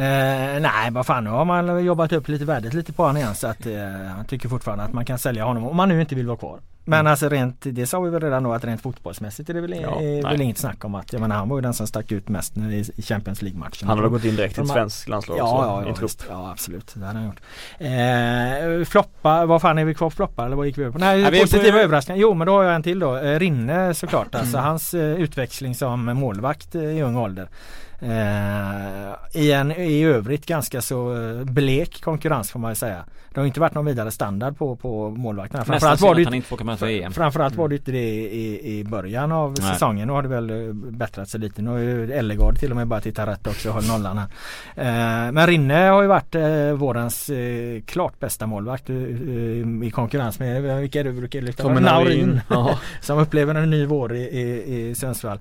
nej vad fan nu har man jobbat upp lite värdet lite på honom igen så att eh, jag tycker fortfarande att man kan sälja honom om man nu inte vill vara kvar. Men Mm. alltså rent, det sa vi väl redan då att rent fotbollsmässigt är det väl, Ja, är väl nej. inget snack om att, jag menar han var ju den som stack ut mest i Champions League-matchen. Han har gått in direkt i ett svenskt landslag Ja, också, ja, ja, visst. ja absolut. Det hade han gjort. Eh, floppa, vad fan är vi kvar på floppa eller vad gick vi över på? Nej, vi är positiva på- överraskningar. Jo men då har jag en till då. Eh, Rinne såklart. Alltså hans eh, utväxling som målvakt eh, i ung ålder. Eh, I en i övrigt ganska så blek konkurrens får man ju säga. Det har inte varit någon vidare standard på, på målvakterna. Framförallt var det ju för EM. Framförallt var det inte det i, i början av Nej. säsongen. Nu har det väl eh, bättrat sig lite. Nu har ju Ellegard till och med bara tittat rätt också och höll nollan här. Eh, men Rinne har ju varit eh, vårens klart bästa målvakt i konkurrens med, vilka är det du brukar lyfta? Naurin. Ja. Som upplever en ny vår i, i, i Sundsvall.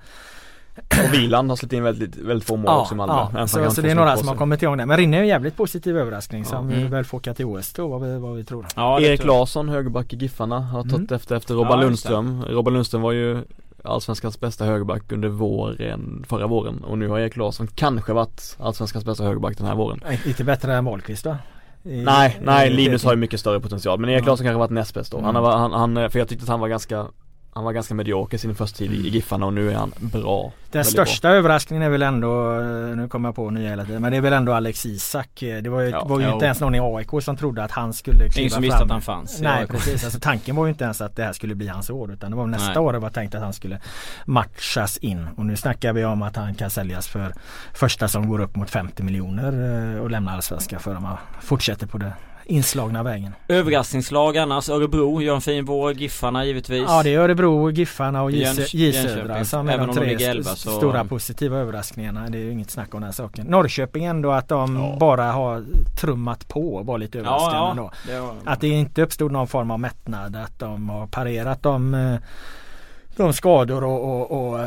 Och Wieland har släppt in väldigt, väldigt få mål också i Malmö. Han så, så det är några som har kommit igång där. Men Rinne är en jävligt positiv överraskning som Mm. väl får åka till OS då vad vi, vad vi tror. Ja, Erik tror. Larsson, högerback i Giffarna, har tagit Mm. efter efter Robban Ja. Lundström. Robban Lundström var ju Allsvenskans bästa högerback under våren, förra våren och nu har Erik Larsson kanske varit Allsvenskans bästa högerback den här våren. Eh, Inte bättre än Wahlqvist va? I- Nej, nej i- Linus har ju mycket större potential men Erik Ja. Larsson kanske varit näst bäst då. Han, har, han, han, för jag tyckte att han var ganska han var ganska medioker sin första tid i Giffarna och nu är han bra. Den största överraskningen är väl ändå, eh, nu kommer jag på nya hela tiden, men det är väl ändå Alex Isak. Eh, Det var ju, Ja, var ju inte ens någon i AIK som trodde att han skulle kliva Ingen som visste fram. att han fanns. Nej precis, alltså tanken var ju inte ens att det här skulle bli hans år utan det var nästa Nej. år det var tänkt att han skulle matchas in. Och nu snackar vi om att han kan säljas för första som går upp mot 50 miljoner eh, och lämnar Allsvenskan för om han fortsätter på det inslagna vägen. Överraskningslag annars. Örebro gör en fin vår. Giffarna givetvis. Ja det är Örebro, Giffarna och J Södra som är de tre ligger st- elva så- stora positiva överraskningarna. Det är ju inget snack om den här saken. Norrköping ändå att de Ja. bara har trummat på och var lite överraskande ja, ja. Det var... Att det inte uppstod någon form av mättnad. Att de har parerat de, eh, de skador och, och, och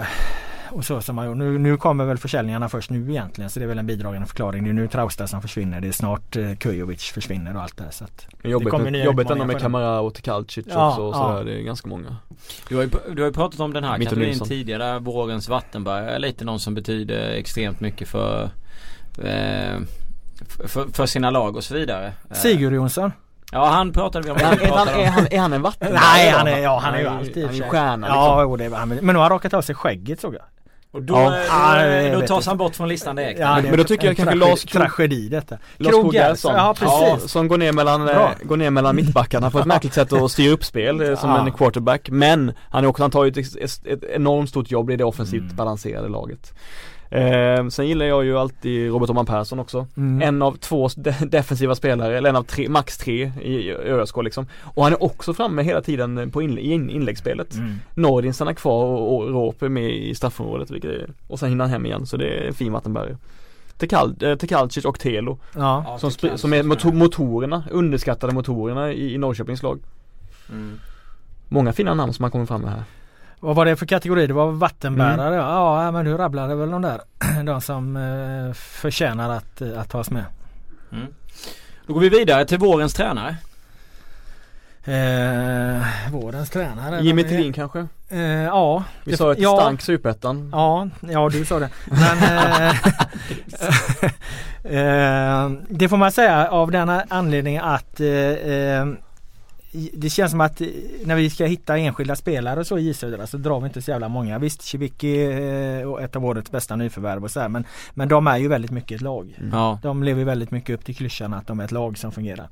och så som man gjort. Nu, nu kommer väl försäljningarna först nu egentligen så det är väl en bidragande förklaring. Det är nu Trausta som försvinner. Det är snart eh, Kujovic försvinner och allt det här. Så att Jobbigt, kommer med, nya jobbigt ändå med. Kamara och Tekalcic Ja, också och ja. sådär. Det är ganska många. Du har ju, du har ju pratat om den här kategorin tidigare, vårens vattenberg. Lite någon som betyder extremt mycket för, eh, för, för sina lag och så vidare. Eh, Sigurd Jonsson. Ja han pratade vi om. Är han, är han, är han, är han en vattenberg? Nej han är, ja, han är ju alltid Han är ju stjärna liksom. Ja, jo, det är, han, men nu har han rakat av sig skägget såg jag. Och då, Ja. då, Ja, det då tas han bort från listan direkt. Ja, det är men då tycker jag kanske Lars Tragedi detta. Lars Krog Krog Gerson, Gerson. ja precis. som går ner mellan, eh, Bra. går ner mellan mittbackarna på ett märkligt sätt och styr upp spel eh, som Ja. en quarterback. Men han, är också, han tar ju ett, ett, ett enormt stort jobb i det offensivt Mm. balanserade laget. Eh, sen gillar jag ju alltid Robert Oman Persson också. Mm. En av två de defensiva spelare, eller en av tre, max tre i ÖSK liksom. Och han är också framme hela tiden på in, inläggsspelet. Mm. Nordin stannar kvar och, och Råp är med i straffområdet vilket är, och sen hinner han hem igen så det är en fin vattenbärare. Tekal, eh, Tekalcic och Telo Ja. Ja, som, sp- som är motor, motorerna, underskattade motorerna i, i Norrköpings lag. Mm. Många fina namn som har kommit fram med här. Vad var det för kategori? Det var vattenbärare ja. ja men du rabblade väl de där. De som eh, förtjänar att, eh, att tas med. Mm. Då går vi vidare till vårens tränare. Eh, vårens tränare. Jimmy Thelin kanske? Eh, ja. Vi det- sa att det ja, stank superettan. Ja, ja du sa det. Men eh, eh, det får man säga av den anledningen att eh, eh, det känns som att eh, när vi ska hitta enskilda spelare och så i Södra så drar vi inte så jävla många. Visst Cibicki är ett av årets bästa nyförvärv och så här, men, men de är ju väldigt mycket ett lag. Ja. De lever väldigt mycket upp till klyschan att de är ett lag som fungerar.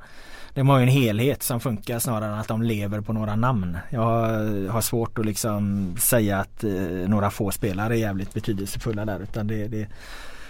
De har ju en helhet som funkar snarare än att de lever på några namn. Jag har, har svårt att liksom säga att eh, några få spelare är jävligt betydelsefulla där utan det, det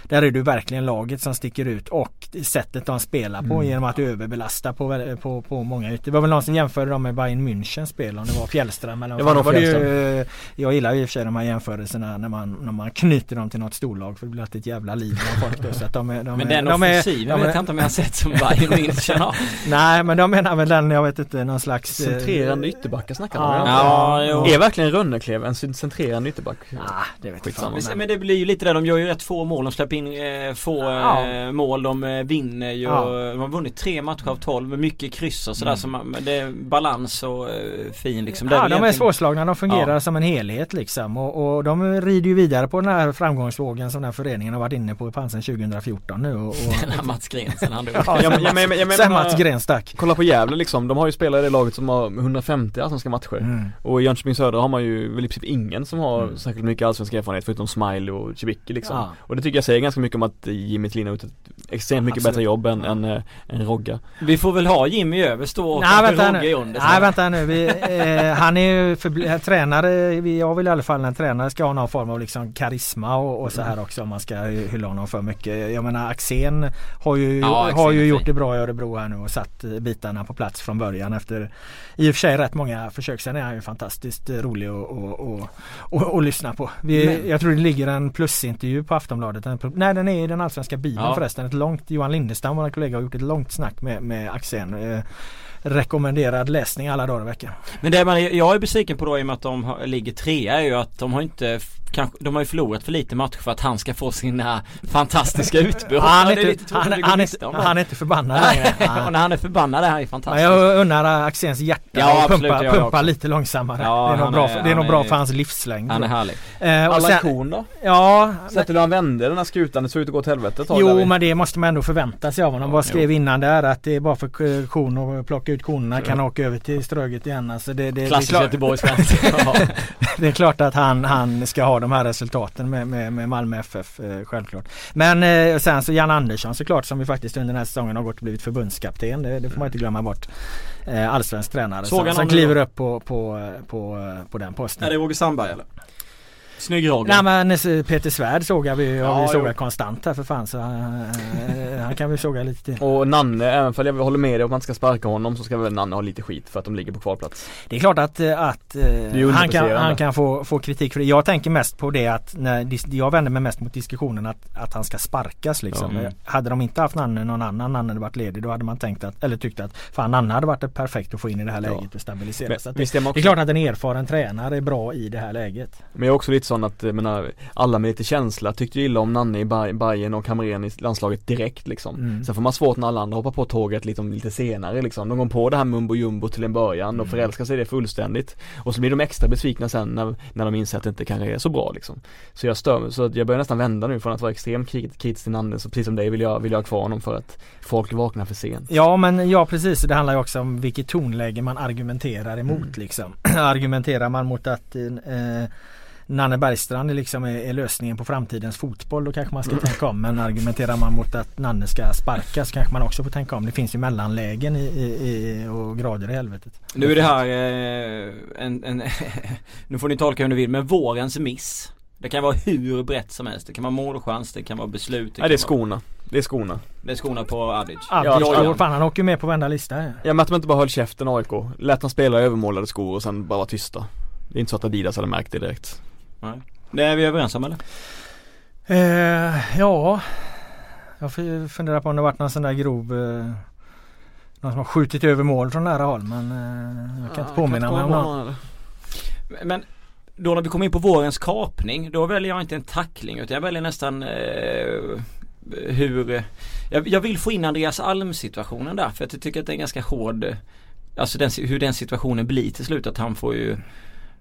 där är det verkligen laget som sticker ut och sättet de spelar på Mm. genom att överbelasta på, på, på många ytor. Det var väl någon som jämförde dem med Bayern Münchens spel om det var Fjällström eller Det var vad fan. Fjällström. ju, Jag gillar ju i och för sig de här jämförelserna när man, när man knyter dem till något storlag för det blir alltid ett jävla liv med folk då, så att de är, de Men är, den de är, offensiven de vet jag inte om jag har sett som Bayern München har. Nej men de menar väl den, jag vet inte, någon slags eh, Centrerande ytterbackar snackar de Ja, om. Ja, jo. Är verkligen Rönneklev en centrerande ytterback? Ah, det vet jag. Men det blir ju lite det, de gör ju rätt få mål. De släpper in eh, få Ja. eh, mål. De eh, vinner ju. Ja. De har vunnit tre matcher av tolv med mycket kryss och sådär. Mm. Så man, det är balans och eh, fin liksom. Det Ja väl de är egentligen- svårslagna, de fungerar Ja. som en helhet liksom och, och de rider ju vidare på den här framgångsvågen som den här föreningen har varit inne på i Pansen 2014 nu och, och Den här Mats Gren sen han dog. Ja, Ja, men- Sen Mats Gren stack. Kolla på Gävle liksom, de har ju spelare i det laget som har 150 allsvenska matcher. Mm. Och i Jönköping Södra har man ju väl i princip ingen som har Mm. särskilt mycket allsvensk erfarenhet förutom Smiley och Cibicki liksom. Ja. Och det tycker jag säger ganska mycket om att Jimmy Thelin har gjort ett extremt mycket Absolut. bättre jobb än, än, äh, än Rogga. Vi får väl ha Jimmy över stå och Nej vänta Rogge nu. i under. Nej vänta nu. Vi, eh, han är ju förbli- tränare. vi- Jag vill i alla fall när en tränare ska ha någon form av liksom karisma och, och så här också om man ska hylla honom för mycket. Jag menar Axén har ju, Ja, har ju gjort det bra i Örebro här nu och satt eh, bitarna på plats från början efter i och för sig rätt många försök. Sen är han ju fantastiskt eh, rolig att och, och, och, och lyssna på. Vi, Jag tror det ligger en plusintervju på Aftonbladet. En, nej den är i den allsvenska bibeln Ja. förresten. Ett långt, Johan Lindestam, vår kollega, har gjort ett långt snack med, med Axén. Eh, Rekommenderad läsning alla dagar i veckan. Men det man, jag är besviken på då i och med att de har, ligger trea är ju att de har inte Kanske, de har ju förlorat för lite matcher för att han ska få sina fantastiska utbrott. han, är inte, han, att han, inte, det. han är inte förbannad längre. och när han är förbannad är han ju fantastisk. jag unnar Axéns hjärta Ja, absolut, pumpa, lite långsammare. Ja, det är nog han bra, är- för, det är nog han bra är- för hans livslängd. Han är härlig. eh, och Alla sen, då? Ja, Sett hur han vände den här skutan, det såg ut att gå åt helvete Jo men det måste man ändå förvänta sig av honom. Vad skrev jo. innan där att det är bara för k- kon att plocka ut konerna kan åka över till Ströget igen. Alltså det, det, det, är Klassisk. Ja. det är klart att han, han ska ha de här resultaten med, med, med Malmö FF eh, självklart. Men eh, sen så Jan Andersson såklart som ju faktiskt under den här säsongen har gått och blivit förbundskapten. Det, det får man inte glömma bort. Eh, allsvensk tränare Såg som, han som kliver upp på, på, på, på den posten. är det Roger Sandberg eller? Snygg Roger. Nej men eh, Peter Svärd sågar vi, Ja, vi jo. sågat konstant här för fan så eh, han kan vi såga lite till. Och Nanne, även för jag håller med dig om att man ska sparka honom så ska väl Nanne ha lite skit för att de ligger på kvalplats. Det är klart att, eh, att eh, är han, kan, han kan få, få kritik för det. Jag tänker mest på det att när, jag vänder mig mest mot diskussionen att, att han ska sparkas liksom. Eh, Hade de inte haft Nanne någon annan, Nanne hade varit ledig, då hade man tänkt att, eller tyckt att fan Nanne hade varit perfekt att få in i det här Ja. läget och stabilisera. Men, så att det, det är klart att en erfaren tränare är bra i det här läget. men jag är också lite lite sån att, jag menar, alla med lite känsla tyckte illa om Nanne i Bayern och Hamrén i landslaget direkt liksom. Mm. Sen får man svårt när alla andra hoppar på tåget lite, lite senare liksom. De går på det här mumbo jumbo till en början och mm. förälskar sig i det fullständigt. Och så blir de extra besvikna sen när, när de inser att det inte kanske är så bra liksom. Så jag stör så jag börjar nästan vända nu från att vara extremt kritisk till Nanne, så precis som dig vill jag, vill jag ha kvar honom för att folk vaknar för sent. Ja men ja precis, det handlar ju också om vilket tonläge man argumenterar emot mm. liksom. argumenterar man mot att eh, Nanne Bergstrand liksom är, är, lösningen på framtidens fotboll. Då kanske man ska tänka om. Men argumenterar man mot att Nanne ska sparkas kanske man också får tänka om. Det finns ju mellanlägen i, i, i och grader i helvetet. Nu är det här eh, en, en nu får ni tolka hur ni vill, men vårens miss. Det kan vara hur brett som helst. Det kan vara målchans, det kan vara beslut. Det Nej det är skorna. Det är skorna. Det är skorna på Adic. Adic, ja, ja. fan han åker med på varenda lista. Ja, men att de inte bara höll käften AIK. Lät han spela övermålade skor och sen bara var tysta. Det är inte så att Adidas hade märkt det direkt. Nej. Det är vi överens om eller? Eh, ja. Jag funderar på om det varit någon sån där grov eh, Någon som har skjutit över mål från nära håll men eh, jag kan ja, inte påminna mig om någon. Men då när vi kommer in på vårens kapning då väljer jag inte en tackling utan jag väljer nästan eh, hur jag, jag, vill få in Andreas Alm situationen där för jag tycker att det är ganska hård Alltså den, hur den situationen blir till slut att han får ju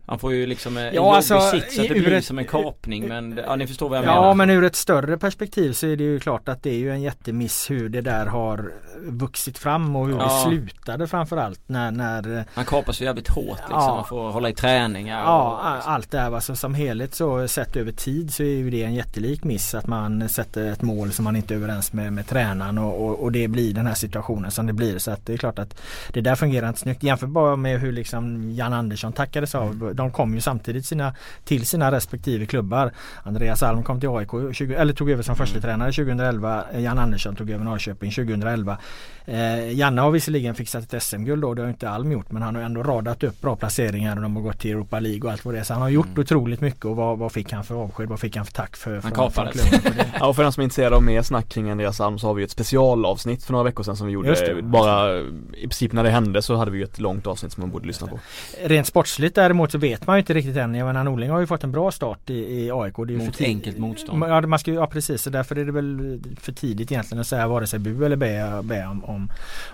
han får ju liksom en ja, alltså, sits så att det blir ett, som en kapning men ja ni förstår vad jag ja, menar. Ja men ur ett större perspektiv så är det ju klart att det är ju en jättemiss hur det där har vuxit fram och hur ja. det slutade framförallt när, när Han kapas ju jävligt hårt liksom. Ja. Man får hålla i träningar. Ja och, allt det här alltså, som helhet så sett över tid så är ju det en jättelik miss att man sätter ett mål som man inte är överens med, med tränaren och, och, och, det blir den här situationen som det blir. Så att det är klart att det där fungerar inte snyggt. Jämför bara med hur liksom Jan Andersson tackades av de kom ju samtidigt sina, till sina respektive klubbar. Andreas Alm kom till AIK, 20, eller tog över som första mm. tränare 2011. Jan Andersson tog över Norrköping 2011. Eh, Janne har visserligen fixat ett SM-guld då, det har inte Alm gjort men han har ändå radat upp bra placeringar och de har gått till Europa League och allt vad det är. Så han har gjort mm. otroligt mycket och vad, vad fick han för avsked? Vad fick han för tack för, han kapades. ja och för den som är intresserad av mer snack kring Andreas Alm så har vi ett specialavsnitt för några veckor sedan som vi gjorde. Bara i princip när det hände så hade vi ett långt avsnitt som man borde lyssna på. Rent sportsligt däremot så vet man ju inte riktigt än. Jag menar Norling har ju fått en bra start i, i AIK. Det är Mot för enkelt motstånd. Ja, man ska, ja precis, så därför är det väl för tidigt egentligen att säga vare sig bu eller bä, bä om, om,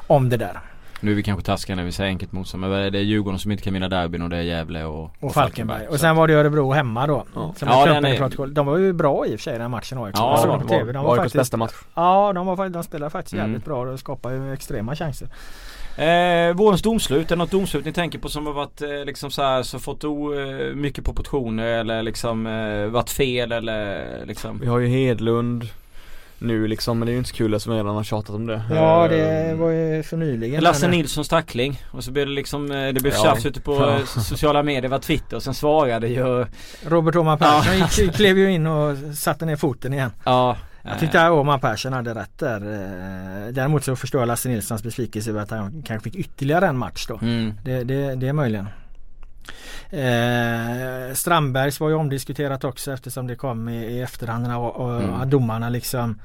om det där. Nu är vi kanske taskiga när vi säger enkelt motstånd men det är Djurgården som inte kan vinna derbyn och det är Gävle och, och, och Falkenberg. Och sen var det Örebro hemma då. Ja. ja den är... De var ju bra i och för sig den matchen AIK. Ja, de, var, TV. de var AIKs bästa match. Ja, de, var, de spelade faktiskt mm. jävligt bra och skapade ju extrema chanser. Eh, vårens domslut, är det något domslut ni tänker på som har varit eh, liksom så här, så fått o, eh, mycket proportioner eller liksom eh, varit fel eller liksom? Vi har ju Hedlund nu liksom men det är ju inte så kul som redan har tjatat om det. Ja det var ju för nyligen. Lasse Nilssons tackling och så blev det liksom eh, det blev ja. tjafs ute på ja. sociala medier, var Twitter och sen svarade ju Robert Åhman Persson ja. klev ju in och satte ner foten igen. Ja. Jag tyckte Åhman Persson hade rätt där. Eh, däremot så förstår jag Lasse Nilssons besvikelse över att han kanske fick ytterligare en match då. Mm. Det, det, det är möjligen. Eh, Strandbergs var ju omdiskuterat också eftersom det kom i, i efterhand och, och mm. domarna liksom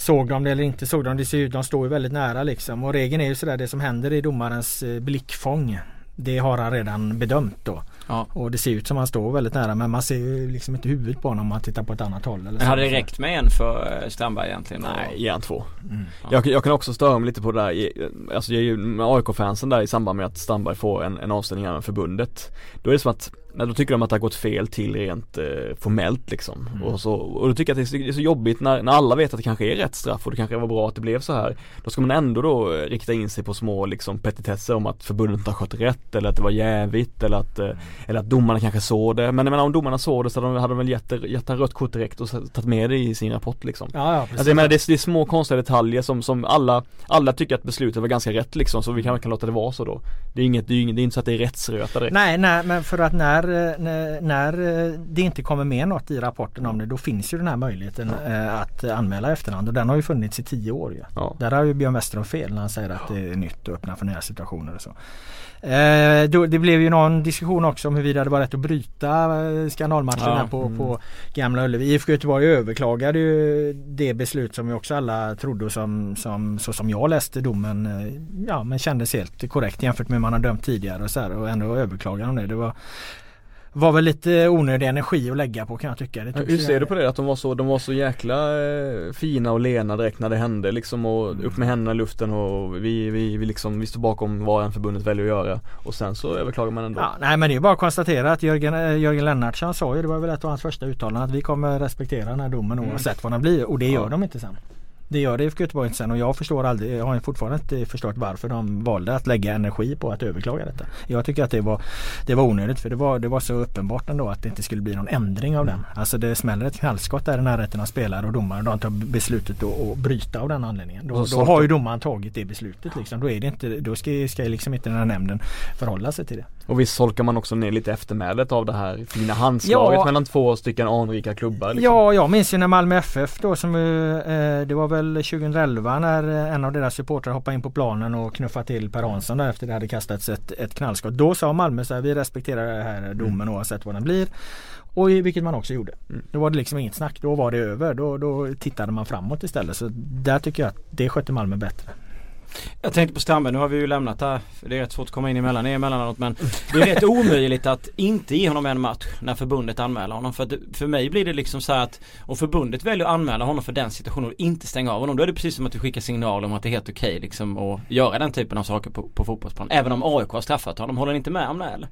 Såg de det eller inte såg de det? ser ut, de står ju väldigt nära liksom. Och regeln är ju sådär det som händer i domarens eh, blickfång. Det har han redan bedömt då. Ja. Och det ser ut som att han står väldigt nära men man ser ju liksom inte huvudet på honom om man tittar på ett annat håll. Eller men hade det räckt med en för eh, Strandberg egentligen? Nej, ge han två. Mm. Ja. Jag, jag, kan också störa mig lite på det där, alltså jag är ju med AIK-fansen där i samband med att Strandberg får en, en avstängning av förbundet. Då är det som att Nej, då tycker de att det har gått fel till rent eh, formellt liksom. Mm. Och, så, och då tycker jag att det är, så, jobbigt när, när alla vet att det kanske är rätt straff och det kanske var bra att det blev så här. Då ska man ändå då eh, rikta in sig på små liksom petitesser om att förbundet inte har skött rätt eller att det var jävigt eller att, mm. eller att domarna kanske såg det. Men jag menar om domarna såg det så hade de, hade de väl gett, gett rött kort direkt och tagit med det i sin rapport liksom. Ja, ja, precis. Alltså jag menar det är, det är små konstiga detaljer som, som alla, alla tycker att beslutet var ganska rätt liksom så vi kan, kan låta det vara så då. Det är inget, det är, inget, det är inte så att det är rättsröta direkt. Nej, nej men för att när, när när eh, det inte kommer med något i rapporten om det då finns ju den här möjligheten eh, att anmäla efterhand och den har ju funnits i tio år ju. Ja. Där har ju Björn Westerholm fel när han säger att det är nytt och öppnar för nya situationer och så. Eh, då, det blev ju någon diskussion också om huruvida det var rätt att bryta eh, skandalmatchen ja, här på, mm. på Gamla Ullevi. IFK Göteborg överklagade ju det beslut som vi också alla trodde som, som så som jag läste domen ja men kändes helt korrekt jämfört med hur man har dömt tidigare och så här, och ändå överklagade de det. det var var väl lite onödig energi att lägga på kan jag tycka. Det Hur ser du på det? Att de var så, de var så jäkla eh, fina och lena direkt när det hände liksom och upp med händerna i luften och vi, vi, vi liksom, vi står bakom vad en förbundet väljer att göra och sen så överklagar man ändå. Ja, nej men det är bara att konstatera att Jörgen, eh, Jörgen Lennartsson sa ju, det var väl ett av hans första uttalanden, att vi kommer respektera den här domen Mm. oavsett vad den blir och det gör Ja. de inte sen. Det gör det IFK Göteborg inte sen och jag förstår aldrig, jag har fortfarande inte förstått varför de valde att lägga energi på att överklaga detta. Jag tycker att det var, det var onödigt för det var, det var så uppenbart ändå att det inte skulle bli någon ändring av den. Alltså det smäller ett knallskott där i närheten av spelare och domare och de tar beslutet att, att bryta av den anledningen. Då, då har ju domaren tagit det beslutet liksom. Då, är det inte, då ska, ska liksom inte den här nämnden förhålla sig till det. Och visst solkar man också ner lite eftermälet av det här fina handslaget Ja. mellan två stycken anrika klubbar liksom. Ja, jag minns ju när Malmö FF då som eh, det var väl 2011 när eh, en av deras supportrar hoppade in på planen och knuffade till Per Hansson där efter det hade kastats ett, ett knallskott. Då sa Malmö så här, vi respekterar den här domen oavsett vad den blir. Och vilket man också gjorde. Mm. Då var det liksom inget snack, då var det över. Då, då tittade man framåt istället. Så där tycker jag att det skötte Malmö bättre. Jag tänkte på Strandberg, nu har vi ju lämnat det här. Det är rätt svårt att komma in emellan er emellanåt men det är rätt omöjligt att inte ge honom en match när förbundet anmäler honom. För, att, för mig blir det liksom så här att om förbundet väljer att anmäla honom för den situationen och inte stänga av honom då är det precis som att du skickar signaler om att det är helt okej liksom att göra den typen av saker på, på fotbollsplan. Även om AIK har straffat honom, håller ni inte med om det eller?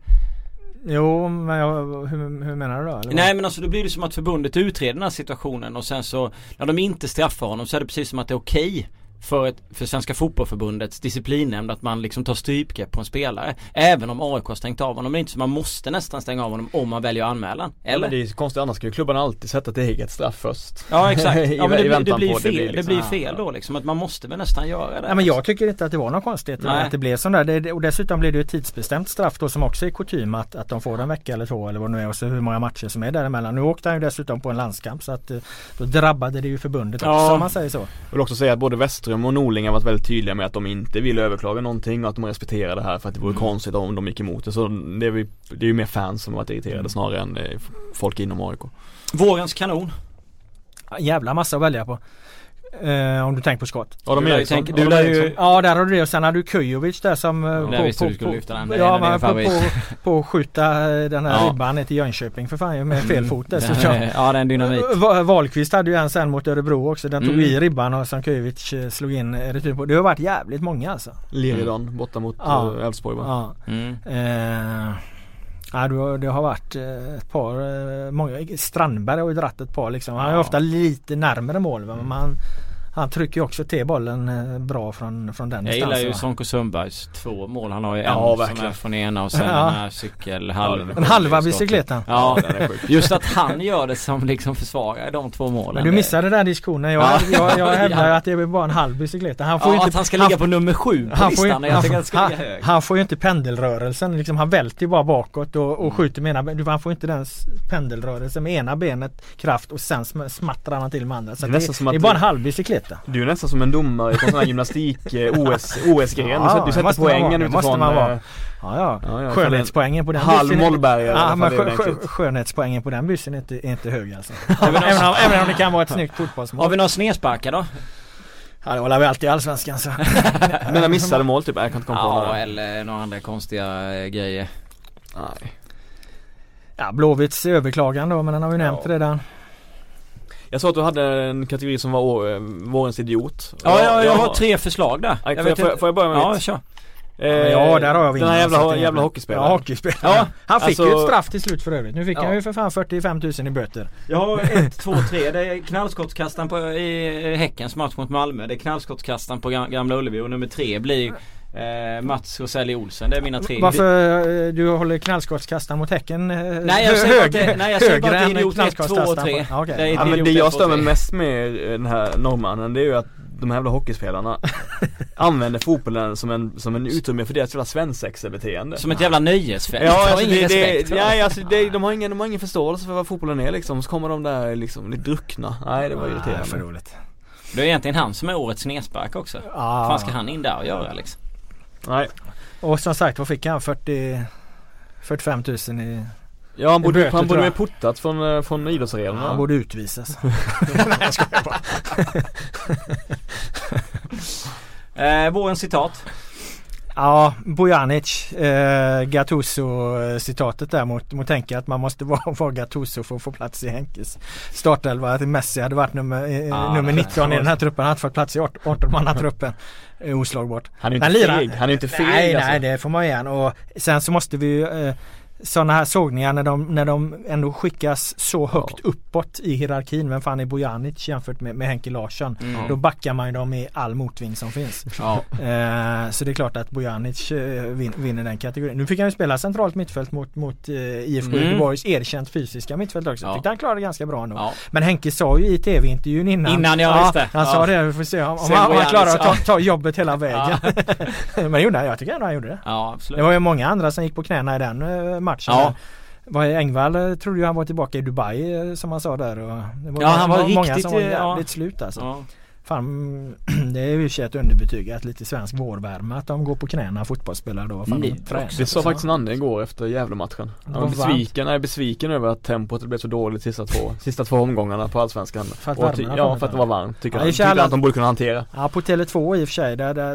Jo, men jag, hur, hur menar du då? Eller? Nej men alltså då blir det som att förbundet utreder den här situationen och sen så när de inte straffar honom så är det precis som att det är okej för, ett, för Svenska Fotbollförbundets disciplinnämnd att man liksom tar strypgrepp på en spelare. Även om AIK har stängt av honom. Men det är inte så man måste nästan stänga av honom om man väljer att anmäla. Ja, Eller? men det är konstigt annars ska ju klubbarna alltid sätta ett eget straff först. Ja exakt. Ja men det, blir- det väntan blir fel. Det blir, liksom- fel då liksom. Att man måste väl nästan göra det. Nej men jag tycker inte att det var någon konstighet Nej. att det blev sån där. Det, det- och dessutom blir det ju ett tidsbestämt straff då som också är kutym att, att de får en vecka eller två eller vad det nu är och så hur många matcher som är däremellan. Nu åkte han ju dessutom på en landskamp så att eh, då drabbade det ju förbundet också Ja. om man säger så. Jag vill också säga att både Westström och Norling har varit väldigt tydliga med att de inte vill överklaga någonting och att de respekterar det här för att det vore Mm. konstigt om de gick emot det. Så det är, vi, det är ju mer fans som har varit irriterade Mm. snarare än eh, folk inom AIK. Vårens kanon. Jävla massa att välja på. Eh, om du tänker på skott. Adam Du lär ju Eriksson. du Adam lär ju-. Ja där har du det och sen har du Kujovic där som eh, Jag visste du skulle lyfta den. Ja men på, på, på att skjuta eh, den här Ja. ribban ner till Jönköping för fan med fel fot Den dessutom. är- Ja den dynamit. Va- Wahlqvist hade ju en sen mot Örebro också. Den tog Mm. i ribban och som Kujovic eh, slog in eh, retur på. Det har varit jävligt många alltså. Liridon borta mot Ja. eh, Elfsborg va? Ja. Mm. Eh, ja, det har- varit eh, ett par, eh, många, Strandberg har ju dratt ett par liksom. Han är ofta lite närmare mål men man, han trycker ju också till bollen eh, bra från, från den Jag gillar ju. Sonko Sundbergs två mål. Han har ju en Ja, som verkligen. är från ena och sen Ja. den här cykel halv. Den halva bicykletten. Ja, är just att han gör det som liksom försvarare i de två målen. Men du det- missade den diskussionen. Jag, Ja. jag, jag hävdar att det är bara en halv bicyklett. Han får Ja, ju att han ska ligga på nummer sju på han får, ju, listan. han, får, han han, hög. han får ju inte pendelrörelsen. Liksom, han välter ju bara bakåt och, Mm. och skjuter med ena benet. Han får inte den pendelrörelsen med ena benet kraft och sen sm- smattrar han till med andra. Så Det är det, som det är bara en halv bicyklet. Du är nästan som en domare på sån här gymnastik eh. Ja, du sätter, poängen det måste utifrån man vara. eh, Ja, ja. Ja, ja, Skönhetspoängen på den halv bussen är- Mollberg Ja, men skö, skö, skö, skönhetspoängen på den bussen är inte, är inte hög alltså. även, om, även om det kan vara ett snyggt Har fotbollsmål. vi några snedsparkar då? Ja, det håller vi alltid i Allsvenskan så. Mina missade mål typ, jag kan inte komma på Ja, några. eller några andra konstiga eh, grejer. Nej. Ja, Blåvitts överklagan då men den har vi nämnt Ja. redan. Jag sa att du hade en kategori som var eh, vårens idiot. Ja, jag, jag har tre förslag där. Jag får, jag, får jag börja med Ja, mitt? kör. Eh, Ja, där har jag Den vinnaren, här jävla, är- jävla Ja, hockeyspelaren. hockeyspelare. Ja, Han fick alltså- ju ett straff till slut för övrigt. Nu fick Ja. han ju för fan 45 000 i böter. Jag har ett, två, tre. Det är knallskottskastaren på, i eh, Häckens match mot Malmö. Det är knallskottskastaren på Gam- Gamla Ullevi och nummer tre blir eh, Mats Roselli Olsen. Det är mina tre. Varför eh, du håller knallskottskastaren mot Häcken eh, Nej jag säger bara att det, nej, jag säger bara att det är idiot 1, 2 och 3. Ja, okej. Det är Ja, men det jag stör mig mest med eh, den här norrmannen det är ju att de här jävla hockeyspelarna använder fotbollen som en, som en utrymme för deras jävla svensexebeteende. Som ett jävla nöjesfält. Ja, alltså ingen det, det, respekt för nej, alltså det, de, har ingen, de har ingen förståelse för vad fotbollen är liksom, så kommer de där liksom lite druckna. Nej det var Nej, för irriterande. roligt. Det är egentligen han som är årets snedspark också. Vad fan ska han in där och göra liksom? Nej. Och som sagt vad fick han? 40 45 000 i... Ja han borde, böter, han borde puttats från, eh, från idrottsarenorna. Han borde utvisas. Nej jag skojar bara. Eh, vårens citat. Ja, Bojanic, eh, Gattuso citatet där mot, mot Henke att man måste vara, vara Gattuso för att få plats i Henkes startelva. Att Messi hade varit nummer, eh, Ah, nummer det- 19 i den här truppen. Han hade fått plats i 18-mannatruppen. Eh, Oslagbart. Han är ju inte feg, han är inte feg Nej, alltså. nej det får man igen. Och sen så måste vi ju eh, sådana här sågningar när de, när de ändå skickas så högt uppåt i hierarkin. Vem fan är Bojanic jämfört med, med Henke Larsson? Mm. Då backar man ju dem i all motvind som finns. Ja. Eh, så det är klart att Bojanic eh, vin, vinner den kategorin. Nu fick han ju spela centralt mittfält mot, mot eh, IFK Mm. Göteborgs erkänt fysiska mittfält också. Ja. Tyckte han klarade ganska bra ändå. Ja. Men Henke sa ju i tv-intervjun innan. Innan, ja, just det. Han Ja. sa det, vi får se om, om han, om han klarar att ta, ja. ta jobbet hela vägen. Men det gjorde han, jag tycker ändå han gjorde det. Ja absolut. Det var ju många andra som gick på knäna i den eh, matchen. Ja. Engvall eh, trodde ju han var tillbaka i Dubai eh, som han sa där. Och det var Ja, han var många riktigt, som var eh, ja. jävligt slut alltså. Ja. Fan, det är ju ett underbetyg att lite svensk vårvärme att de går på knäna fotbollsspelare då. Fan, Mm, Det sa faktiskt Nanne igår efter Gävle-matchen. Han var besviken, nej, besviken över att tempot blev så dåligt sista två, sista två omgångarna på Allsvenskan. För att Och Ja, för att det var varmt. Tycker Ja, han, i tyckte alla- att de borde kunna hantera. Ja på Tele2 i och för sig där, där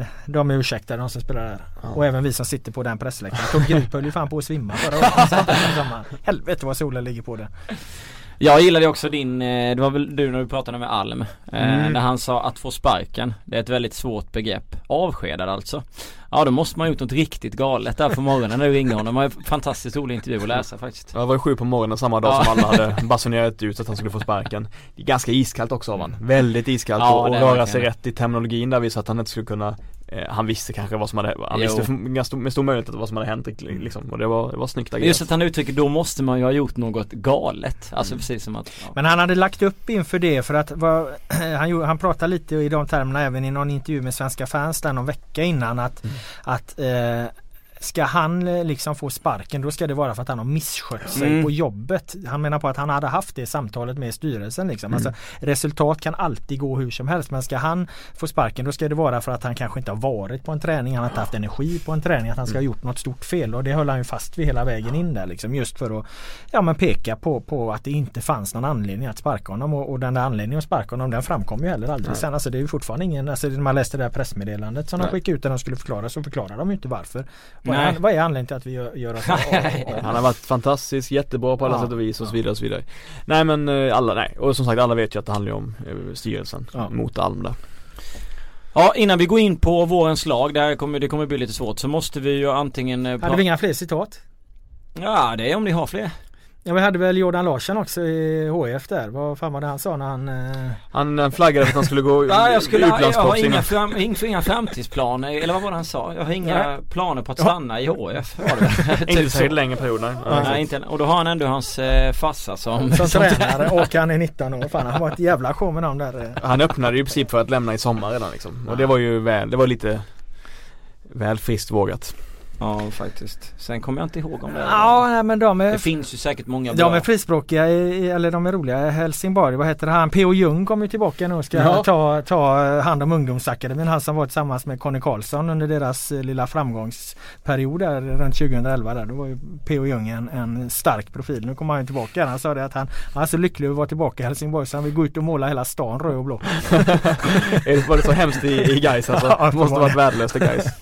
eh, de är ursäktade de som spelar där. Ja. Och även vi som sitter på den pressläktaren. Tom Grip höll ju fan på att svimma förra året. Helvete vad solen ligger på det. Jag gillade också din, eh, det var väl du när du pratade med Alm eh, Mm. När han sa att få sparken Det är ett väldigt svårt begrepp Avskedad alltså Ja då måste man ha gjort något riktigt galet där på morgonen när du ringde honom Det var en fantastiskt rolig intervju att läsa faktiskt Jag var ju sju på morgonen samma dag Ja. som alla hade basunerat ut att han skulle få sparken. Det är ganska iskallt också av han. Väldigt iskallt Ja, och, röra sig rätt i terminologin där visst att han inte skulle kunna Han visste kanske vad som hade, han Jo. visste med stor, med stor möjlighet vad som hade hänt liksom och det var, det var snyggt agerat. Just att han uttrycker då måste man ju ha gjort något galet Alltså precis som att ja. Men han hade lagt upp inför det för att vad, han, han pratade lite i de termerna även i någon intervju med Svenska fans där någon vecka innan att, att eh, Ska han eh, liksom få sparken då ska det vara för att han har misskött sig Mm. på jobbet. Han menar på att han hade haft det samtalet med styrelsen. Liksom. Alltså, resultat kan alltid gå hur som helst men ska han få sparken då ska det vara för att han kanske inte har varit på en träning, han har inte haft energi på en träning, att han ska ha gjort något stort fel och det höll han ju fast vid hela vägen in där liksom just för att ja, men peka på, på att det inte fanns någon anledning att sparka honom och, och den där anledningen att sparka honom den framkom ju heller aldrig sen. Alltså det är ju fortfarande ingen, alltså när man läste det där pressmeddelandet som de Nej. skickade ut där de skulle förklara så förklarar de ju inte varför. Vad Nej. vad är anledningen till att vi gör, gör oss Han har varit fantastisk, jättebra på alla Ja. sätt och vis och så vidare och så vidare Nej men eh, alla, nej och som sagt alla vet ju att det handlar om eh, styrelsen Ja. mot Alm där ja innan vi går in på vårens lag, där kommer, det kommer bli lite svårt så måste vi ju antingen eh, Hade vi inga fler citat? Ja det är om ni har fler Ja vi hade väl Jordan Larsson också i HF där. Vad fan var det han sa när han... Eh... Han eh, flaggade för att han skulle gå Ja jag skulle, jag har inga, fram, inga, framtidsplaner, eller vad var det han sa? Jag har inga Ja. planer på att Ja. stanna i HF väl? Inte Typ så länge period nej. Ja. Nej, inte, och då har han ändå hans eh, farsa som, Som tränare och han är 19 år. Fan han var ett jävla show med dem där. eh. Han öppnade ju i princip för att lämna i sommar redan liksom och det var ju väl, det var lite Väl friskt vågat Ja faktiskt. Sen kommer jag inte ihåg om det. Ja nej, men de Det är... finns ju säkert många bra. De är frispråkiga, i- eller de är roliga. Helsingborg, vad heter han? P.O. Jung kommer ju tillbaka nu och ska Ja. ta, ta hand om ungdomsakademin. Han som var tillsammans med Conny Karlsson under deras eh, lilla framgångsperiod där runt 2011 där. Då var ju P.O. Jung en, en stark profil. Nu kommer han ju tillbaka. Han sa det att han, han är så lycklig över att vara tillbaka i Helsingborg så han vill gå ut och måla hela stan röd och blå. Det- Var det så hemskt i, i Gais alltså? Ja, Det måste det var varit värdelöst i Gais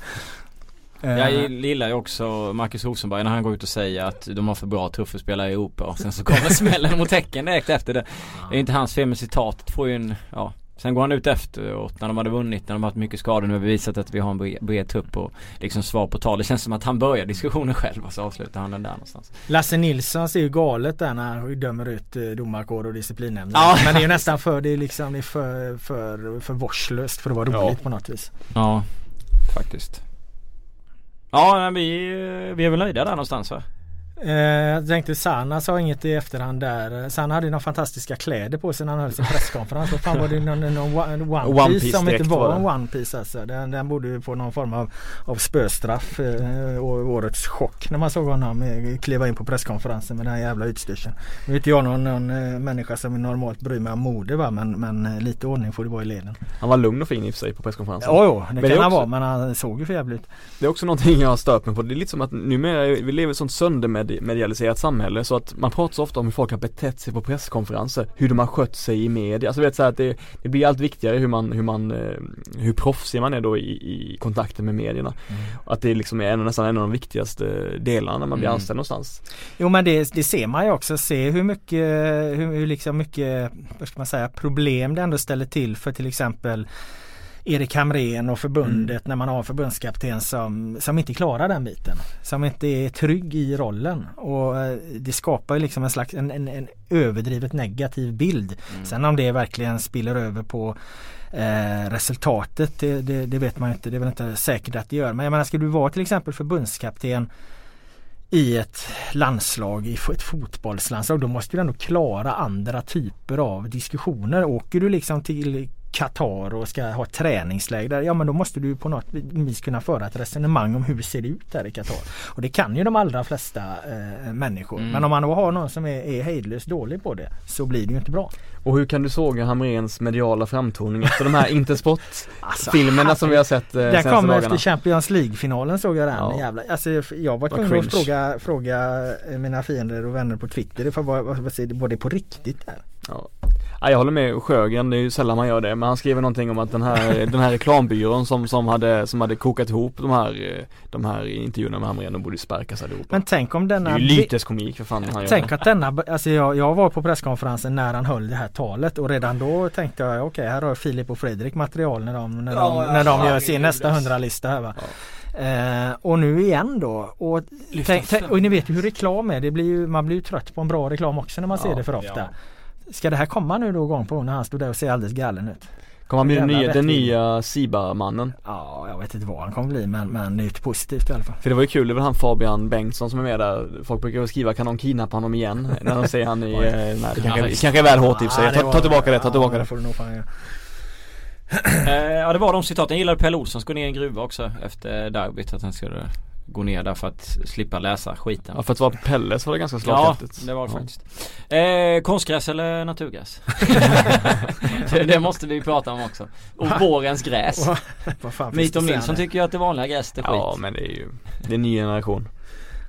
Jag gillar ju också Marcus Rosenberg när han går ut och säger att de har för bra truffelspelare i Europa och sen så kommer smällen mot Häcken direkt efter det. Det är inte hans fel men citatet får ju en, ja Sen går han ut efteråt när de hade vunnit, när de har haft mycket skador nu har bevisat att vi har en bred, bred trupp och liksom svar på tal. Det känns som att han börjar diskussionen själv och så avslutar han den där någonstans. Lasse Nilsson ser ju galet där när han dömer ut eh, domarkår och disciplinnämnden. Ja. Men det är ju nästan för, det är liksom det är för, för, för vårdslöst för att vara roligt Ja. på något vis. Ja, faktiskt. Ja, men vi, vi är väl nöjda där någonstans va? Eh, jag tänkte Sanna sa inget i efterhand där. Sanna hade ju några fantastiska kläder på sig när han höll sin presskonferens. Vad fan var det någon, någon one, one, One piece Piece som inte var en one piece alltså. Den, den borde ju få någon form av, av spöstraff. Eh, och årets chock när man såg honom eh, kliva in på presskonferensen med den här jävla utstyrseln. Nu är inte jag någon, någon eh, människa som normalt bryr mig om mode va men, men lite ordning får det vara i leden. Han var lugn och fin i och för sig på presskonferensen Ja, jo, det Men kan det han också- vara men han såg ju för jävligt. Det är också någonting jag har stört mig på. Det är lite som att numera, vi lever i ett sånt söndermedie medi- medialiserat samhälle så att man pratar så ofta om hur folk har betett sig på presskonferenser, hur de har skött sig i media. Alltså vet så att det, det blir allt viktigare hur man, hur man, eh, hur proffsig man är då i, i kontakten med medierna. Att det liksom är en, nästan en av de viktigaste delarna när man blir Mm. anställd någonstans. Jo men det, det ser man ju också. Se hur mycket, hur, hur liksom mycket, vad ska man säga, problem det ändå ställer till för till exempel Erik Hamrén och förbundet när man har en förbundskapten som, som inte klarar den biten. Som inte är trygg i rollen. Och eh, det skapar ju liksom en slags en, en, en överdrivet negativ bild. Sen om det verkligen spiller över på eh, resultatet det, det, det vet man inte. Det är väl inte säkert att det gör. Men jag menar ska du vara till exempel förbundskapten i ett landslag, i ett fotbollslandslag, då måste du ändå klara andra typer av diskussioner. Åker du liksom till Qatar och ska ha träningsläger där, ja men då måste du på något vis kunna föra ett resonemang om hur det ser ut där i Qatar. Och det kan ju de allra flesta eh, människor. Mm. Men om man då har någon som är, är hejdlöst dålig på det så blir det ju inte bra. Och hur kan du såga Hamrens mediala framtoning efter de här Intersport-filmerna Alltså, som vi har sett eh, Den kom dagarna? efter Champions League-finalen såg jag den. Ja. Jävla, alltså, jag var tvungen att fråga, fråga eh, mina fiender och vänner på Twitter. För vad, vad, vad, säger- var det på riktigt där? Ja. Ja, jag håller med Sjögren, det är ju sällan man gör det men han skriver någonting om att den här, den här reklambyrån som, som, hade, som hade kokat ihop de här, eh, de här intervjuerna med Hamrén, de borde sparkas allihopa. Men tänk om det denna är ju lyteskomik för fan han gör Tänk det. att denna, alltså jag, jag var på presskonferensen när han höll det här talet och redan då tänkte jag okej här har Filip och Fredrik material när de, när de, Ja, när de gör sin nästa alltså. hundralista här va. Eh, och nu igen då. Och, och ni vet ju hur reklam är. Det blir ju, man blir ju trött på en bra reklam också när man ser Ja, det för ofta. Ja. Ska det här komma nu då gång på gång när han stod där och ser alldeles galen ut? Kommer han bli den nya, den nya Siba-mannen? Ja, jag vet inte vad han kommer bli men, men det är ju positivt i alla fall. För det var ju kul, det var han Fabian Bengtsson som är med där Folk brukar skriva kan någon kidnappa honom igen? När de säger han i, eh, nej, det Ja, kanske, visst. kanske är väl hårt i sig. Ja, det Ta, ta tillbaka det, ta tillbaka ja, det får du nog fan göra. Eh, ja det var de citaten. Jag gillade Pelle Olssons gå ner i en gruva också efter derbyt. Att han skulle gå ner där för att slippa läsa skiten. Ja för att vara Pelle så var det ganska Ja, slagkraftigt det var det Ja. faktiskt. Eh, konstgräs eller naturgräs? det, det måste vi prata om också. Och vårens gräs. Vad fan finns Mito det att säga Nilsson tycker ju att det vanliga gräset är skit. Ja men det är ju, det är en ny generation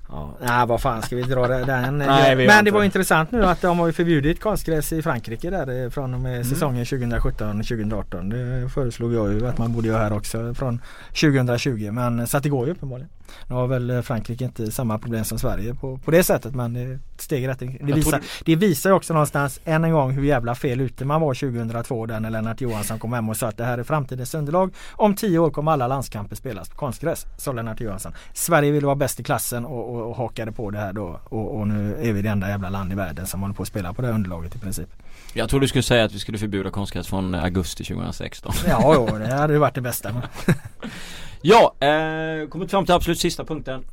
Ja, nej vad fan ska vi dra den? Nej, vi Men det var intressant nu att de har ju förbjudit konstgräs i Frankrike där eh, från och med Mm. säsongen 2017-2018. Det föreslog jag ju att man borde göra här också från 2020 men så att det går ju uppenbarligen. Nu har väl eh, Frankrike inte samma problem som Sverige på, på det sättet men det är ett steg i rätt det visar, det visar också någonstans än en gång hur jävla fel ute man var 2002 där när Lennart Johansson kom hem och sa att det här är framtidens underlag. Om tio år kommer alla landskamper spelas på konstgräs, sa Lennart Johansson. Sverige ville vara bäst i klassen och, och, och hakade på det här då och, och nu är vi det enda jävla land i världen som håller på att spela på det här underlaget i princip. Jag trodde du skulle säga att vi skulle förbjuda konstgräs från augusti 2016. Ja, jo, det hade ju varit det bästa. Ja, eh, kommit fram till absolut sista punkten.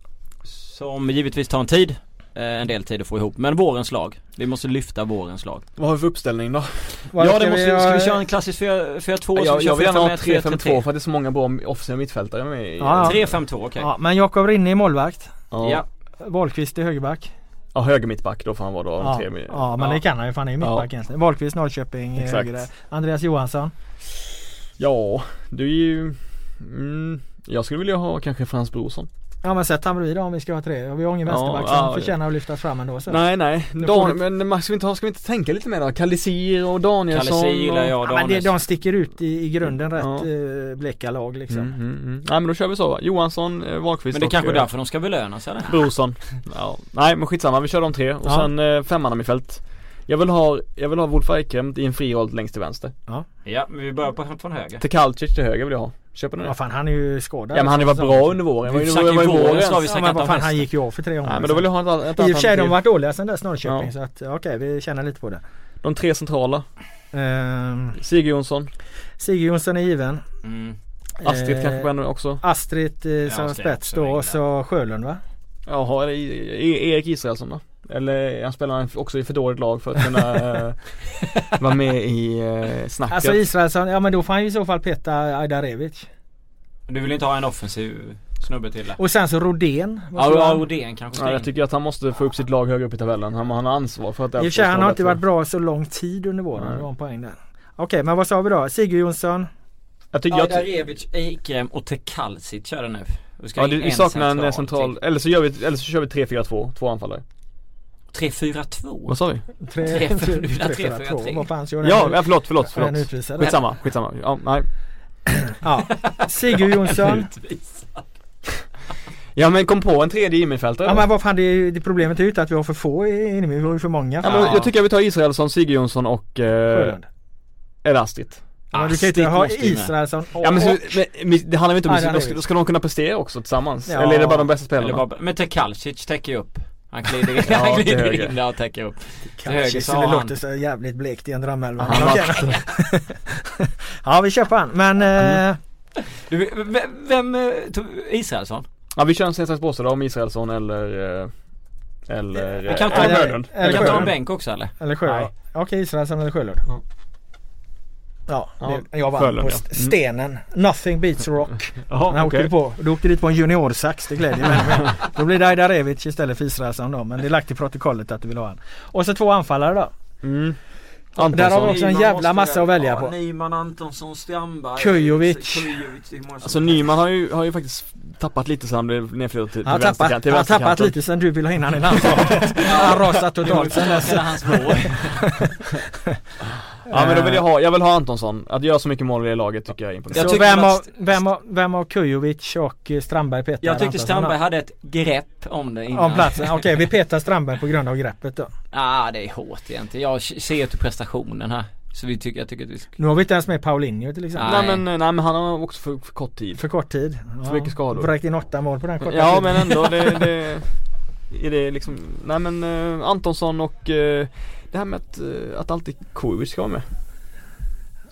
Som givetvis tar en tid. Eh, en del tid att få ihop. Men vårens lag. Vi måste lyfta vårens lag. Vad har vi för uppställning då? Vad ja ska det måste, ha- ska vi köra en klassisk 4-2? Ska jag, vi jag vill gärna ha 4-5-1, 3-5-2 för att det är så många bra offensiva mittfältare med i Ja, ja. 3-5-2 okej. Ja, men Jakob Rinne i målvakt. ja. Ja. Wahlqvist i högerback. ja höger mittback då får han vara då Ja, tre ja men Ja. det kan han ju för han är ju mittback egentligen. Wahlqvist Norrköping i Exakt. höger där. Andreas Johansson. Ja, du är ju mm, Jag skulle vilja ha kanske Frans Brorsson Ja men sätt han bredvid då om vi ska ha tre. Vi har ingen Ja, vänsterback som ja, förtjänar att lyftas fram ändå. Så. Nej nej, får Dan, du- men ska vi inte ha, ska vi inte tänka lite mer då? Kalisir och Danielsson Kalle gillar och... jag, Ja, men det, Danielsson. de sticker ut i, i grunden rätt Ja. eh, bleka lag liksom. Mm, mm, mm. Nej men då kör vi så va. Johansson, eh, Wahlqvist Men det är och, kanske är eh, därför de ska belönas eller? Brorsson. Ja. Nej men skitsamma, vi kör de tre och Ja. sen eh, femman i fält. Jag vill ha, jag vill ha Wolf Eikrem i en fri roll längst till vänster. Ja, men vi börjar på från höger. Tekalcic till höger vill jag ha. Köper ni det? Vad fan han är ju skadad. Ja men han har ju varit bra under våren. Vi snackar ju- det var ju ju våren, så har vi Ja, men vad fan han gick ju av för tre gånger. Nej men då vill jag ha ett, ett I och för sig de har varit dåliga sen dess Norrköping Ja. så att ja, okej vi känner lite på det. De tre centrala. Ehm, Sigge Jonsson. Sigge Jonsson är given. Mm. Astrid Eh, kanske på också. Astrid eh, som Astrid spets då och så Sjölund va? Jaha, eller E- E- Erik Israelsson då? Eller han spelar också i för dåligt lag för att kunna eh, vara med i eh, snacket. Alltså Israelsson, ja men då får han ju i så fall peta Ajdarevic. Du vill inte ha en offensiv snubbe till det? Och sen så Rodén. Ja, ja? Rodén kanske ska ja, jag tycker att han måste få upp sitt lag högre upp i tabellen. Han, han har ansvar för att I och för det sig han har inte varit bra så lång tid under våren. Nej. Det var en poäng där. Okej men vad sa vi då? Sigge Jonsson. Jag tycker jag, Ajdarevic, Eikrem och Tekalsic kör det nu. Vi Ja, det, in vi saknar en central central, eller så gör vi, eller så kör vi 3-4-2, två anfallare 3-4-2? Vad sa vi? Tre, Tre, tre, fyra, tre, tre, fyra, fyra, två. tre. Vad fan Ja, ja förlåt, förlåt, förlåt utvisad? Skitsamma, skitsamma, ja, nej Ja. Sigurd Jonsson. Ja men kom på en tredje innermittfältare Ja men vad fan det, det problemet är ju inte att vi har för få inne, vi har ju för många. Ja, men Ja. jag tycker att vi tar Israelsson, Sigurd Jonsson och eh, Sjölund. Eller Astrid Ja, men du kan ju inte ha. Israelsson och, Ja men, så, men, men det handlar ju inte om, Nej, då ska, ska de kunna prestera också tillsammans Ja. Eller är det bara de bästa spelarna? bara, men Tekalcic täcker ju upp. Han glider in, Ja, han glider in där och täcker upp. Till höger det han- låter så jävligt blekt i en har- ja vi kör på han men eh, Du, vem, vem eh, Israelsson? Ja vi kör en sax, påse då om Israelsson eller eh, Eller Vi kan ta, eller eller- eller en bänk också eller? eller Sjölund. Nej. Okej Israelsson eller Sjölund. Ja. Ja, Ja, det, jag vann Sjölund, på ja. Mm. stenen. Nothing beats rock. Jaha När åkte okej du på. Du åkte dit på en juniorsax, det glädjer mig. Men Då blir det Ajdarevic istället för Israelsson då. Men det är lagt i protokollet att du vill ha han. Och så två anfallare då. mm. Där har vi också en jävla massa att välja på. Nyman, Antonsson, Strandberg Kujovic. Alltså Nyman har ju, har ju faktiskt tappat lite sen han blev nedflyttad till, Han har tappat, vänsterkant, till han har tappat vänsterkanten. lite sen du ville ha in han i landslaget. Han har rasat totalt sen dess. Ja men då vill jag ha, jag vill ha Antonsson. Att göra så mycket mål i laget tycker jag är imponerande. Jag Så tycker vem av, vem, av, vem av Kujovic och eh, Strandberg petar Jag tyckte Antonsson Strandberg hade ett grepp om det innan. Om platsen, okej vi petar Strandberg på grund av greppet då. ah, det är hårt egentligen. Jag ser till prestationen här. Så vi tycker, jag tycker att vi ska... Nu har vi inte ens med Paulinho till exempel. Nej. Nej men, nej men han har också för, för kort tid. För kort tid. För mycket skador. Vräkt in åtta mål på den korta Ja tiden. men ändå det, det är det liksom, nej men eh, Antonsson och eh, det här med att, eh, att alltid Kujovic ska vara med.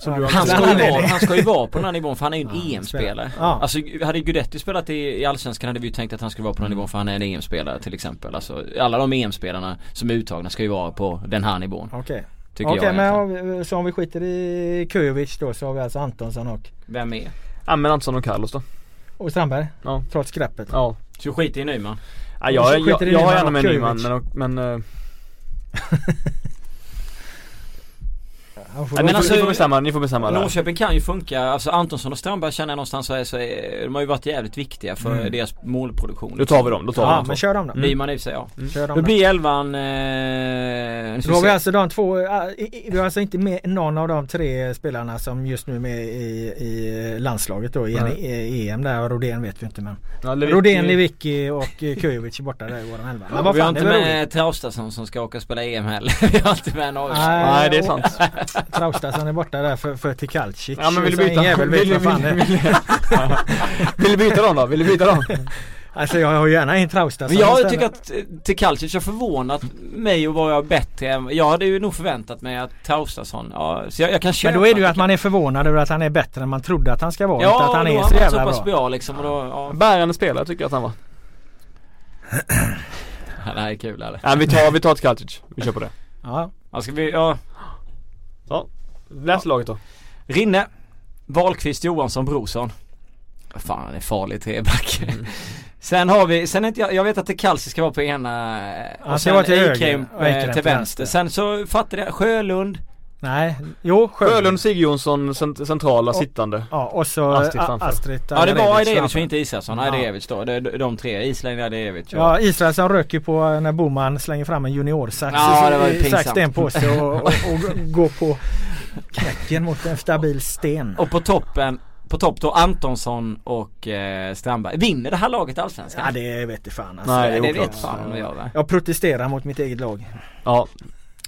Du Han ska, han ju är vara, han ska ju vara på den här nivån för han är ju en Ja, EM-spelare. Ja. Alltså hade Guidetti spelat i, i Allsvenskan hade vi ju tänkt att han skulle vara på den nivån för han är en EM-spelare till exempel. Alltså alla de EM-spelarna som är uttagna ska ju vara på den här nivån. Okej. Tycker Okej jag men vi, så om vi skiter i Kujovic då så har vi alltså Antonsson och, Vem är? Ja men Antonsson och Carlos då. och Strandberg. Ja. Trots greppet. Ja. Så skit i Nyman. Ja, jag, jag, skiter jag, jag har gärna med Nyman men, men eh, får- ja, ni, men alltså- får, ni får bestämma, ni får bestämma. Norrköping kan ju funka, alltså Antonsson och Strandberg känner jag någonstans så är, så är, de har ju varit jävligt viktiga för Mm. deras målproduktion. Då tar vi dem, då tar vi Ja dem. men kör dem då. Mm. Nyman i sig ja. Kör dem Då blir elvan, eh, nu har vi alltså de två, äh, i- vi har alltså inte med någon av de tre spelarna som just nu är med i, i landslaget då i, Nej. i EM där. Rodén vet vi inte men. Ja, Lewicki- Rodén, Lewicki och eh, Kujovic är borta där i våran elva. Men vad vi har inte med Traustason som ska åka och spela EM heller. vi har inte med någon. Nej det är sant. Traustason är borta där för, för Tekalcic. Ja men vill du en byta? jävel Vill, vad vill, vill, vill, vill du byta dem då? Vill du byta dem? Alltså jag har gärna in Traustason Men jag tycker att eh, Tekalcic har förvånat mig och var jag bättre än, jag hade ju nog förväntat mig att Traustason, ja, så jag, jag kan köpa Men då är det ju att man är förvånad över att han är bättre än man trodde att han ska vara. Ja, inte att han är så jävla så pass bra. bra liksom och då, ja, Bärande spelare tycker jag att han var. det här är kul eller? Nej vi tar, vi tar ett Kaltic. Vi kör på det. Ja. Ja, ska vi, ja, Läs laget då. Rinne, Wahlqvist, Johansson, Brorsson. Fan han är farlig treback. Mm. Sen har vi, sen inte jag, jag vet att det Kalsi ska vara på ena och ska sen vara till höger och eh, till vänster. Sen så fattade jag, Sjölund, Nej, jo Sjölund. Sjölund, Sigge Jonsson, cent- centrala Och- sittande. Ja och så Astrid framför. Astrid ja det var Ajdejevic och inte Israelsson, Ja. Ajdejevic då. Det är de tre, Island, Ajdejevic och Ja Israelsson rök ju på när Boman slänger fram en juniorsax Ja, det var i- sax pinsamt. sten på sig och, och, och går på knäcken mot en stabil sten. Och på toppen, på topp då Antonsson och eh, Strandberg. Vinner det här laget allsvenskan? Ja det vet fan alltså. Nej, det oklart. vet fan om det gör? Jag protesterar mot mitt eget lag. Ja.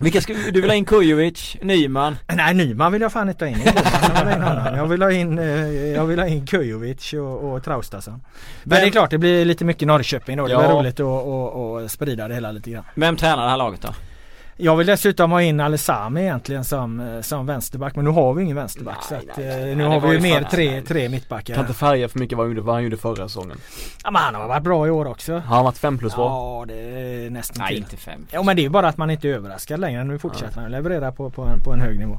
Vilka ska, du vill ha in Kujovic, Nyman? Nej Nyman vill jag fan inte ha in. Jag vill ha in, honom. jag vill ha in, eh, jag vill ha in Kujovic och, och Traustason. Men Vem- det är klart det blir lite mycket Norrköping då. Det blir Ja. roligt att och, och sprida det hela lite grann. Vem tränar det här laget då? Jag vill dessutom ha in Alessami egentligen som, eh, som vänsterback men nu har vi ingen vänsterback Nej, så att, nej, eh, nej, nu har vi ju mer tre, tre mittbackar. Kan inte färga för mycket vad han gjorde, vad han gjorde förra säsongen. Ja, men han har varit bra i år också. Har han varit 5 plus bra? Ja det är nästan Nej till. inte fem. Ja men det är ju bara att man inte är överraskad längre. Nu fortsätter han leverera på, på, en, på en hög nivå.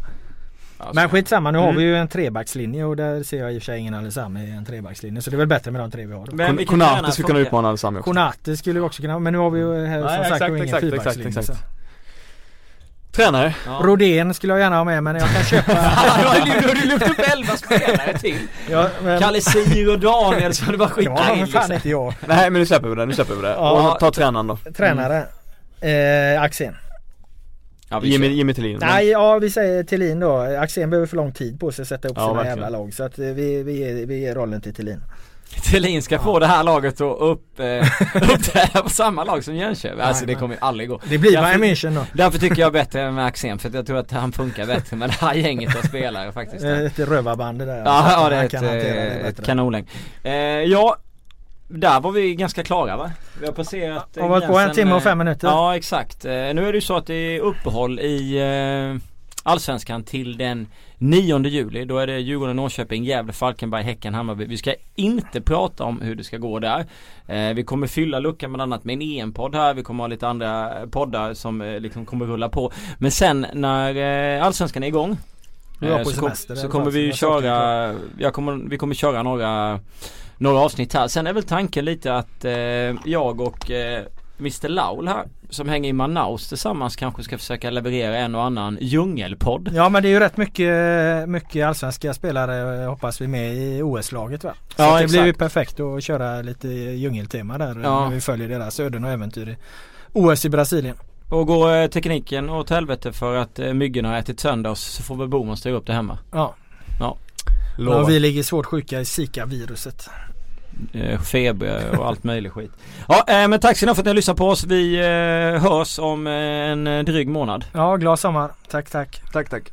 Alltså, Men skitsamma nu har Mm. vi ju en trebackslinje och där ser jag i och för sig ingen Alessami i en trebackslinje. Så det är väl bättre med de tre vi har då. Konate skulle kunna utmana Alessami också. Konate skulle vi också kunna men nu har vi ju som Nej, sagt exakt, ingen exakt, exakt, fyrbackslinje. exakt. så. Tränare. Ja. Rodén skulle jag gärna ha med men jag kan köpa... du har ju lyft upp 11 spelare till. ja, men... Kalle Sir och Daniel så det bara Ja, skicka för in fan liksom. inte jag. Nej men nu släpper vi det, nu släpper vi det. Ja. Och ta tränaren då. Tränare. Eh, Axén. Ja, Jimmy. Jimmy Thelin. Nej, ja vi säger Thelin då. Axén behöver för lång tid på sig att sätta upp Ja, sina verkligen. jävla lag. Så att eh, vi, vi, ger, vi ger rollen till Thelin. Thelin ska få det här laget att upp, eh, upp det här på samma lag som Jönköping. Alltså det kommer ju aldrig gå. Det blir Bayern München då. Därför tycker jag bättre med Axén för att jag tror att han funkar bättre med det här gänget av spelare faktiskt. Eh, Ett rövarband det där. Ja, att ja det är kan ett, eh, ett kanonläng. Eh, ja, där var vi ganska klara va? Vi har passerat eh, Har varit på en timme och eh, fem minuter. Ja exakt. Nu är det ju så att det är uppehåll i Allsvenskan till den 9 juli. Då är det Djurgården, Norrköping, Gävle, Falkenberg, Häcken, Hammarby. Vi ska inte prata om hur det ska gå där. Eh, vi kommer fylla luckan bland annat med en EM-podd här. Vi kommer ha lite andra poddar som eh, liksom kommer rulla på. Men sen när eh, Allsvenskan är igång så, semester så kommer vi köra, jag kommer, vi kommer köra några, några avsnitt här. Sen är väl tanken lite att jag och Mr Laul här som hänger i Manaus tillsammans kanske ska försöka leverera en och annan djungelpodd. Ja men det är ju rätt mycket, mycket allsvenska spelare hoppas vi med i OS-laget va? Så Ja, det blir ju exakt. perfekt att köra lite djungeltema där Ja. när vi följer deras öden och äventyr i OS i Brasilien. Och går eh, tekniken åt helvete för att eh, myggorna har ätit sönder oss så får väl Boman styra upp det hemma. Ja. Lovar. Och vi ligger svårt sjuka i Zika-viruset. Eh, feber och allt möjligt skit. Ja eh, men tack så mycket för att ni har lyssnat på oss. Vi eh, hörs om en dryg månad. Ja, glad sommar. Tack tack. Tack tack.